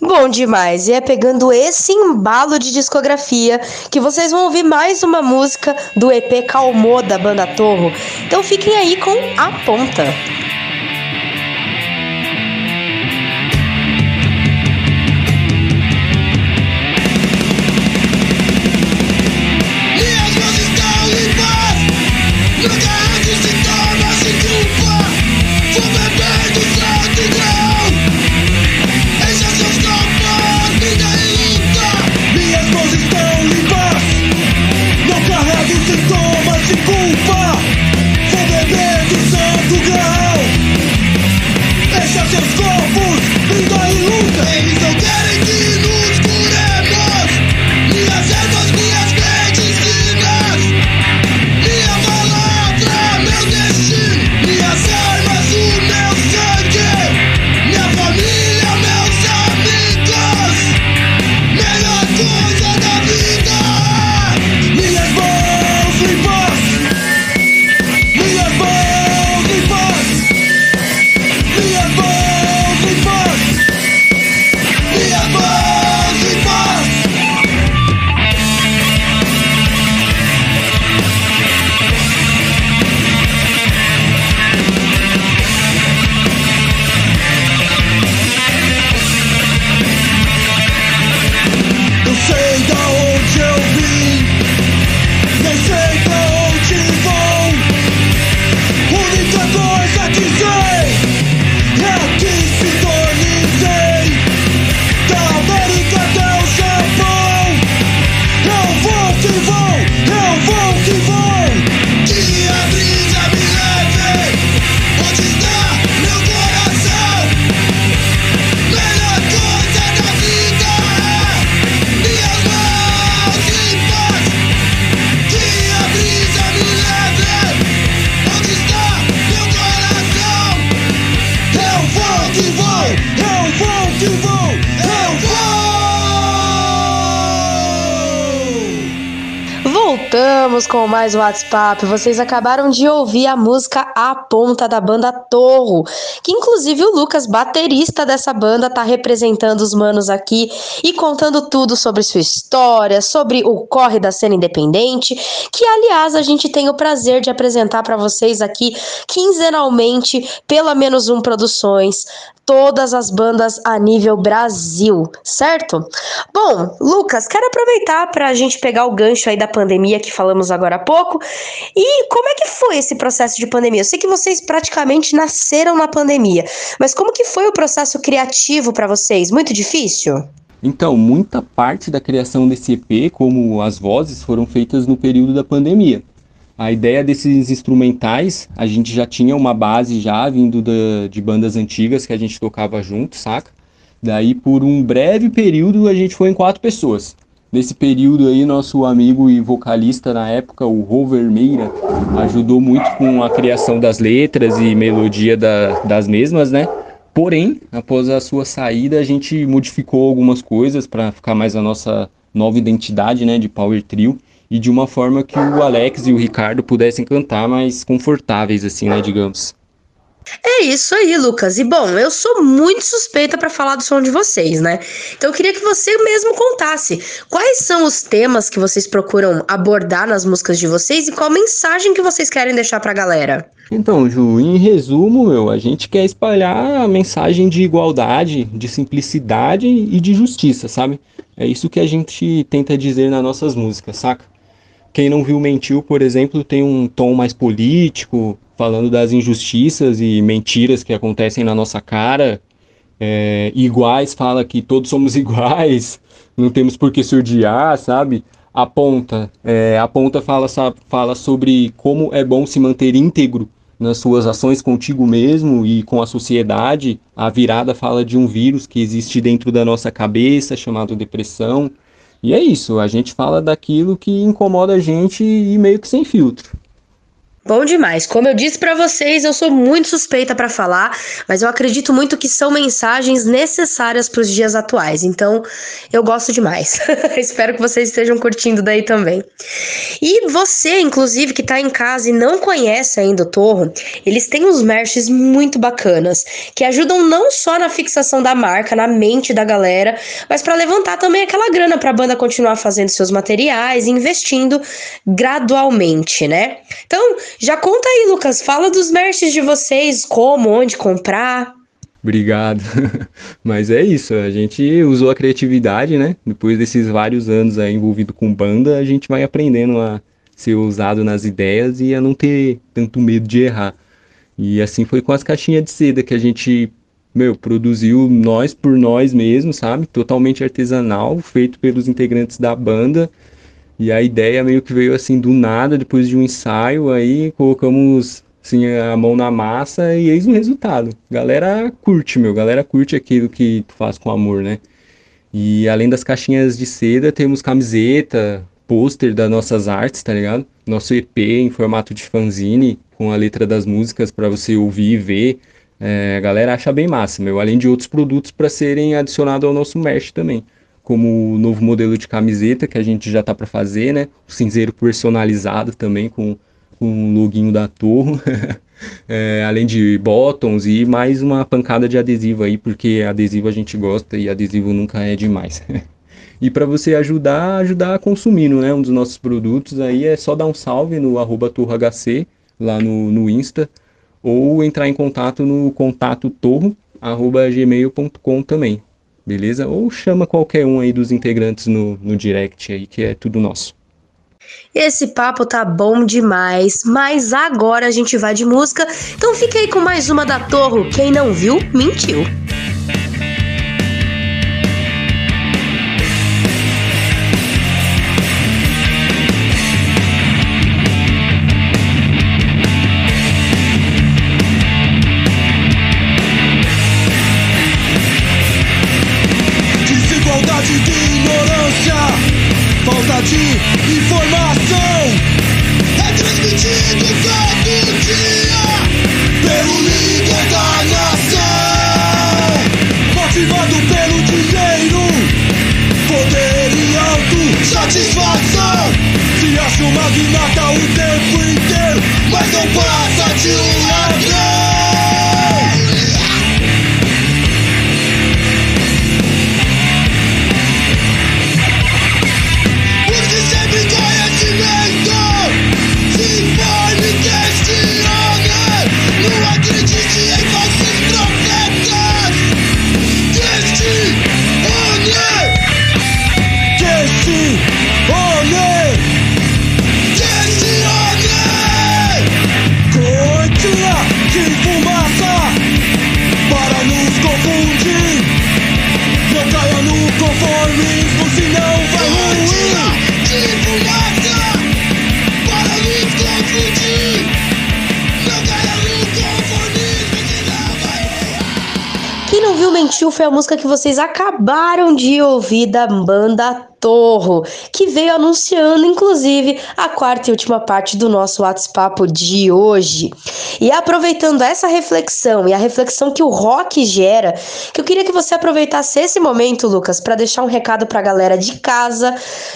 Bom demais, e é pegando esse embalo de discografia que vocês vão ouvir mais uma música do EP Calmô da banda Torro. Então fiquem aí com a ponta. Com mais WhatsApp. Vocês acabaram de ouvir a música A Ponta da banda Torro, que inclusive o Lucas, baterista dessa banda, tá representando os manos aqui e contando tudo sobre sua história, sobre o corre da cena independente, que aliás a gente tem o prazer de apresentar para vocês aqui quinzenalmente pela Menos Um Produções, todas as bandas a nível Brasil, certo? Bom, Lucas, quero aproveitar para a gente pegar o gancho aí da pandemia que falamos agora há pouco. E como é que foi esse processo de pandemia? Eu sei que vocês praticamente nasceram na pandemia, mas como que foi o processo criativo para vocês? Muito difícil? Então, muita parte da criação desse EP, como as vozes, foram feitas no período da pandemia. A ideia desses instrumentais, a gente já tinha uma base já vindo da, de bandas antigas que a gente tocava junto, saca? Daí, por um breve período, a gente foi em quatro pessoas. Nesse período aí, nosso amigo e vocalista na época, o Rô Vermeira, ajudou muito com a criação das letras e melodia da, das mesmas, né? Porém, após a sua saída, a gente modificou algumas coisas para ficar mais a nossa nova identidade, né, de Power Trio e de uma forma que o Alex e o Ricardo pudessem cantar mais confortáveis, assim, né, digamos. É isso aí, Lucas. E bom, eu sou muito suspeita para falar do som de vocês, né? Então eu queria que você mesmo contasse quais são os temas que vocês procuram abordar nas músicas de vocês e qual mensagem que vocês querem deixar pra galera. Então, Ju, em resumo, meu, a gente quer espalhar a mensagem de igualdade, de simplicidade e de justiça, sabe? É isso que a gente tenta dizer nas nossas músicas, saca? Quem não viu Mentiu, por exemplo, tem um tom mais político, falando das injustiças e mentiras que acontecem na nossa cara. É, iguais fala que todos somos iguais, não temos por que se odiar, sabe? A ponta, é, fala, fala sobre como é bom se manter íntegro nas suas ações contigo mesmo e com a sociedade. A virada fala de um vírus que existe dentro da nossa cabeça, chamado depressão. E é isso, a gente fala daquilo que incomoda a gente e meio que sem filtro. Bom demais. Como eu disse para vocês, eu sou muito suspeita para falar, mas eu acredito muito que são mensagens necessárias para os dias atuais. Então, eu gosto demais. Espero que vocês estejam curtindo daí também. E você, inclusive, que tá em casa e não conhece ainda o Torro, eles têm uns merches muito bacanas, que ajudam não só na fixação da marca, na mente da galera, mas para levantar também aquela grana para a banda continuar fazendo seus materiais, investindo gradualmente, né? Então, já conta aí, Lucas, fala dos merches de vocês, como, onde comprar. Obrigado. Mas é isso, a gente usou a criatividade, né? Depois desses vários anos aí envolvido com banda, a gente vai aprendendo a ser ousado nas ideias e a não ter tanto medo de errar. E assim foi com as caixinhas de seda que a gente, meu, produziu nós por nós mesmos, sabe? Totalmente artesanal, feito pelos integrantes da banda e a ideia meio que veio assim do nada, depois de um ensaio, aí colocamos assim, a mão na massa e eis o resultado. Galera curte, meu, galera curte aquilo que tu faz com amor, né? E além das caixinhas de seda, temos camiseta, pôster das nossas artes, tá ligado? Nosso EP em formato de fanzine, com a letra das músicas para você ouvir e ver. É, a galera acha bem massa, meu. Além de outros produtos para serem adicionados ao nosso merch também como o novo modelo de camiseta que a gente já tá para fazer, né? O cinzeiro personalizado também com, com o loginho da Torre. é, além de bottoms e mais uma pancada de adesivo aí, porque adesivo a gente gosta e adesivo nunca é demais. e para você ajudar, ajudar consumindo, né? Um dos nossos produtos aí é só dar um salve no arroba lá no, no Insta ou entrar em contato no contato torro arroba gmail.com também beleza? Ou chama qualquer um aí dos integrantes no, no direct aí, que é tudo nosso. Esse papo tá bom demais, mas agora a gente vai de música, então fica aí com mais uma da Torro. Quem não viu, mentiu. Música que vocês acabaram de ouvir da banda Torro, que veio anunciando inclusive a quarta e última parte do nosso WhatsApp de hoje. E aproveitando essa reflexão e a reflexão que o rock gera, que eu queria que você aproveitasse esse momento, Lucas, para deixar um recado para a galera de casa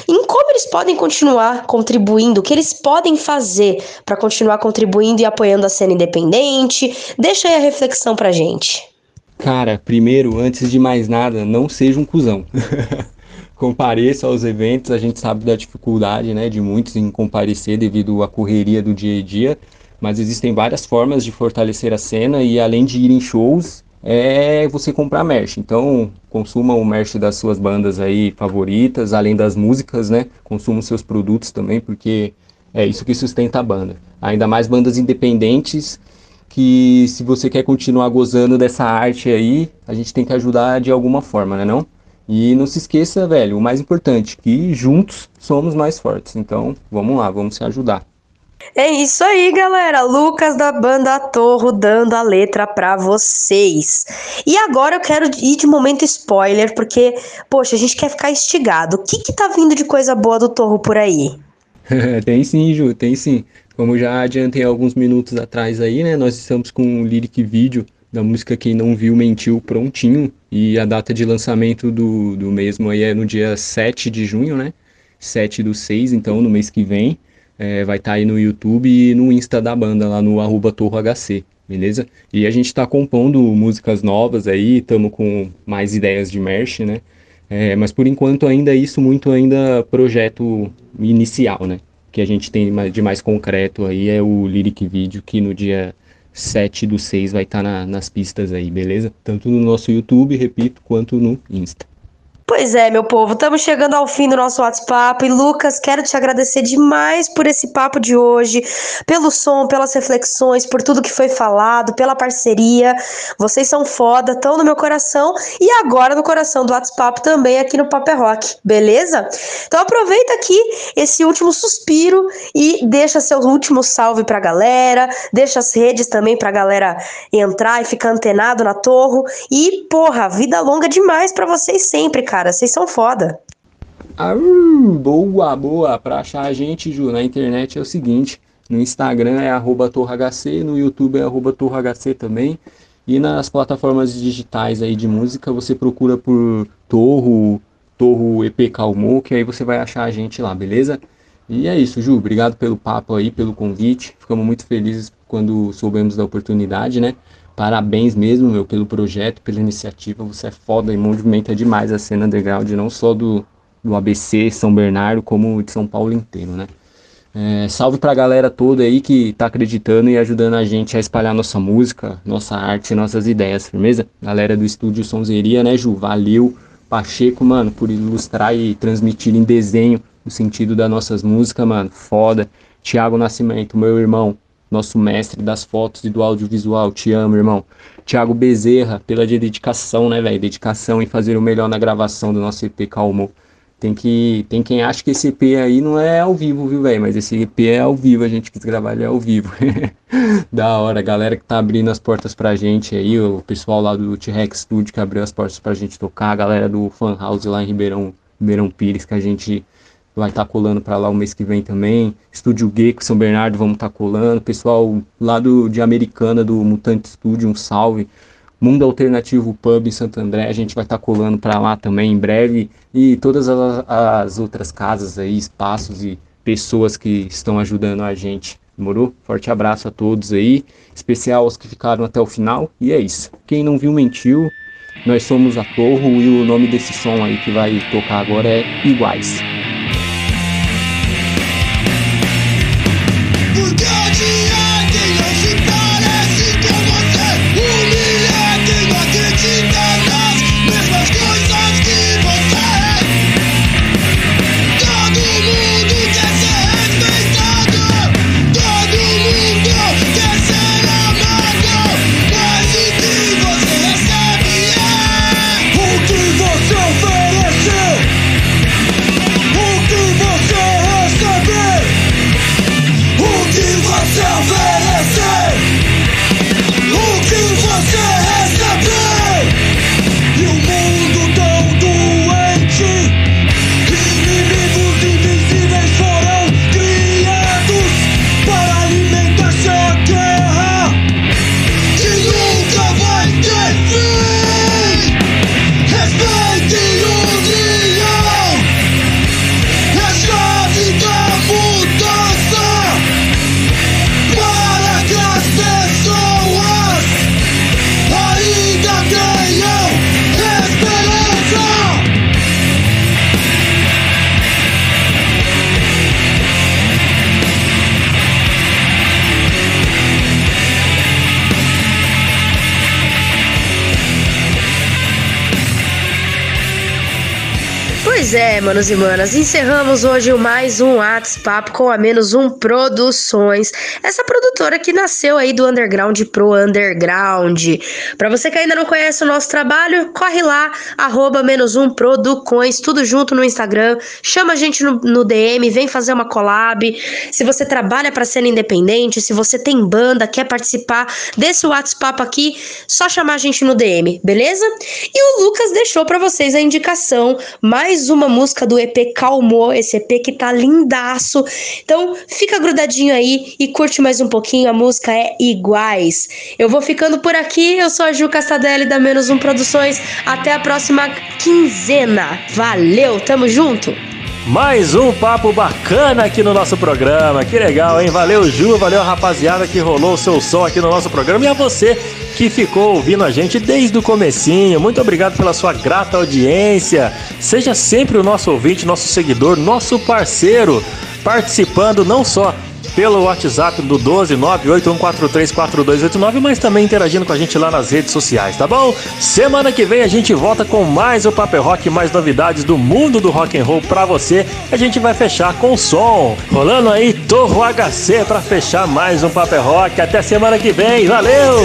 em como eles podem continuar contribuindo, o que eles podem fazer para continuar contribuindo e apoiando a cena independente. Deixa aí a reflexão pra gente. Cara, primeiro, antes de mais nada, não seja um cuzão. Compareça aos eventos, a gente sabe da dificuldade, né, de muitos em comparecer devido à correria do dia a dia, mas existem várias formas de fortalecer a cena e além de ir em shows, é você comprar merch. Então, consuma o merch das suas bandas aí favoritas, além das músicas, né? Consuma os seus produtos também, porque é isso que sustenta a banda. Ainda mais bandas independentes que se você quer continuar gozando dessa arte aí, a gente tem que ajudar de alguma forma, né não? E não se esqueça, velho, o mais importante, que juntos somos mais fortes. Então, vamos lá, vamos se ajudar. É isso aí, galera. Lucas da banda Torro dando a letra pra vocês. E agora eu quero ir de momento spoiler, porque, poxa, a gente quer ficar instigado. O que que tá vindo de coisa boa do Torro por aí? tem sim, Ju, tem sim. Como já adiantei alguns minutos atrás aí, né? Nós estamos com o lyric vídeo da música Quem Não Viu Mentiu prontinho. E a data de lançamento do, do mesmo aí é no dia 7 de junho, né? 7 do 6, então no mês que vem. É, vai estar tá aí no YouTube e no Insta da banda, lá no arroba torrohc, beleza? E a gente está compondo músicas novas aí, estamos com mais ideias de merch, né? É, mas por enquanto ainda é isso muito ainda projeto inicial, né? Que a gente tem de mais concreto aí é o lyric vídeo que no dia 7 do 6 vai estar tá na, nas pistas aí, beleza? Tanto no nosso YouTube, repito, quanto no Insta. Pois é, meu povo, estamos chegando ao fim do nosso WhatsApp. E Lucas, quero te agradecer demais por esse papo de hoje, pelo som, pelas reflexões, por tudo que foi falado, pela parceria. Vocês são foda, estão no meu coração e agora no coração do WhatsApp também aqui no Paper Rock, beleza? Então aproveita aqui esse último suspiro e deixa seu último salve pra galera, deixa as redes também pra galera entrar e ficar antenado na torre. E, porra, vida longa demais para vocês sempre, cara cara. Vocês são foda. Ah, boa, boa. Pra achar a gente, Ju, na internet é o seguinte: no Instagram é torrahc, no YouTube é torrahc também. E nas plataformas digitais aí de música, você procura por Torro, Torro EP Calmou, que aí você vai achar a gente lá, beleza? E é isso, Ju. Obrigado pelo papo aí, pelo convite. Ficamos muito felizes quando soubemos da oportunidade, né? Parabéns mesmo, meu, pelo projeto, pela iniciativa. Você é foda e movimenta demais a cena underground, não só do, do ABC, São Bernardo, como de São Paulo inteiro, né? É, salve pra galera toda aí que tá acreditando e ajudando a gente a espalhar nossa música, nossa arte, nossas ideias, firmeza? Galera do estúdio Sonzeria, né, Ju? Valeu, Pacheco, mano, por ilustrar e transmitir em desenho o sentido das nossas músicas, mano. Foda. Tiago Nascimento, meu irmão, nosso mestre das fotos e do audiovisual. Te amo, irmão. Tiago Bezerra, pela dedicação, né, velho? Dedicação em fazer o melhor na gravação do nosso EP Calmo. Tem que tem quem acha que esse EP aí não é ao vivo, viu, velho? Mas esse EP é ao vivo, a gente quis gravar ele ao vivo. da hora, galera que tá abrindo as portas pra gente aí, o pessoal lá do T-Rex Studio que abriu as portas pra gente tocar, a galera do Fan House lá em Ribeirão, Ribeirão Pires que a gente vai estar tá colando para lá o mês que vem também. Estúdio Gecko, São Bernardo, vamos estar tá colando. Pessoal lá do, de Americana, do Mutante Studio, um salve. Mundo Alternativo Pub em Santo André, a gente vai estar tá colando para lá também em breve. E todas as, as, outras casas aí, espaços e pessoas que estão ajudando a gente. Demorou? Forte abraço a todos aí, especial aos que ficaram até o final. E é isso. Quem não viu mentiu. Nós somos a Torro e o nome desse som aí que vai tocar agora é Iguais. Manos e manas, encerramos hoje mais um WhatsApp com a menos um Produções. Essa produtora que nasceu aí do underground pro underground. Pra você que ainda não conhece o nosso trabalho, corre lá, arroba menos um Producões, tudo junto no Instagram. Chama a gente no, no DM, vem fazer uma collab. Se você trabalha pra cena independente, se você tem banda, quer participar desse WhatsApp aqui, só chamar a gente no DM, beleza? E o Lucas deixou pra vocês a indicação, mais uma música do EP Calmou, esse EP que tá lindaço. Então, fica grudadinho aí e curte mais um pouquinho, a música é Iguais. Eu vou ficando por aqui, eu sou a Ju Castadelli da Menos Um Produções. Até a próxima quinzena. Valeu, tamo junto! Mais um papo bacana aqui no nosso programa. Que legal, hein? Valeu, Ju, valeu, rapaziada, que rolou o seu som aqui no nosso programa. E a você que ficou ouvindo a gente desde o comecinho. Muito obrigado pela sua grata audiência. Seja sempre o nosso ouvinte, nosso seguidor, nosso parceiro, participando não só pelo WhatsApp do 12981434289, mas também interagindo com a gente lá nas redes sociais, tá bom? Semana que vem a gente volta com mais o Paper Rock, mais novidades do mundo do rock and roll pra você. A gente vai fechar com som, rolando aí Torro HC pra fechar mais um Paper Rock. Até semana que vem, valeu!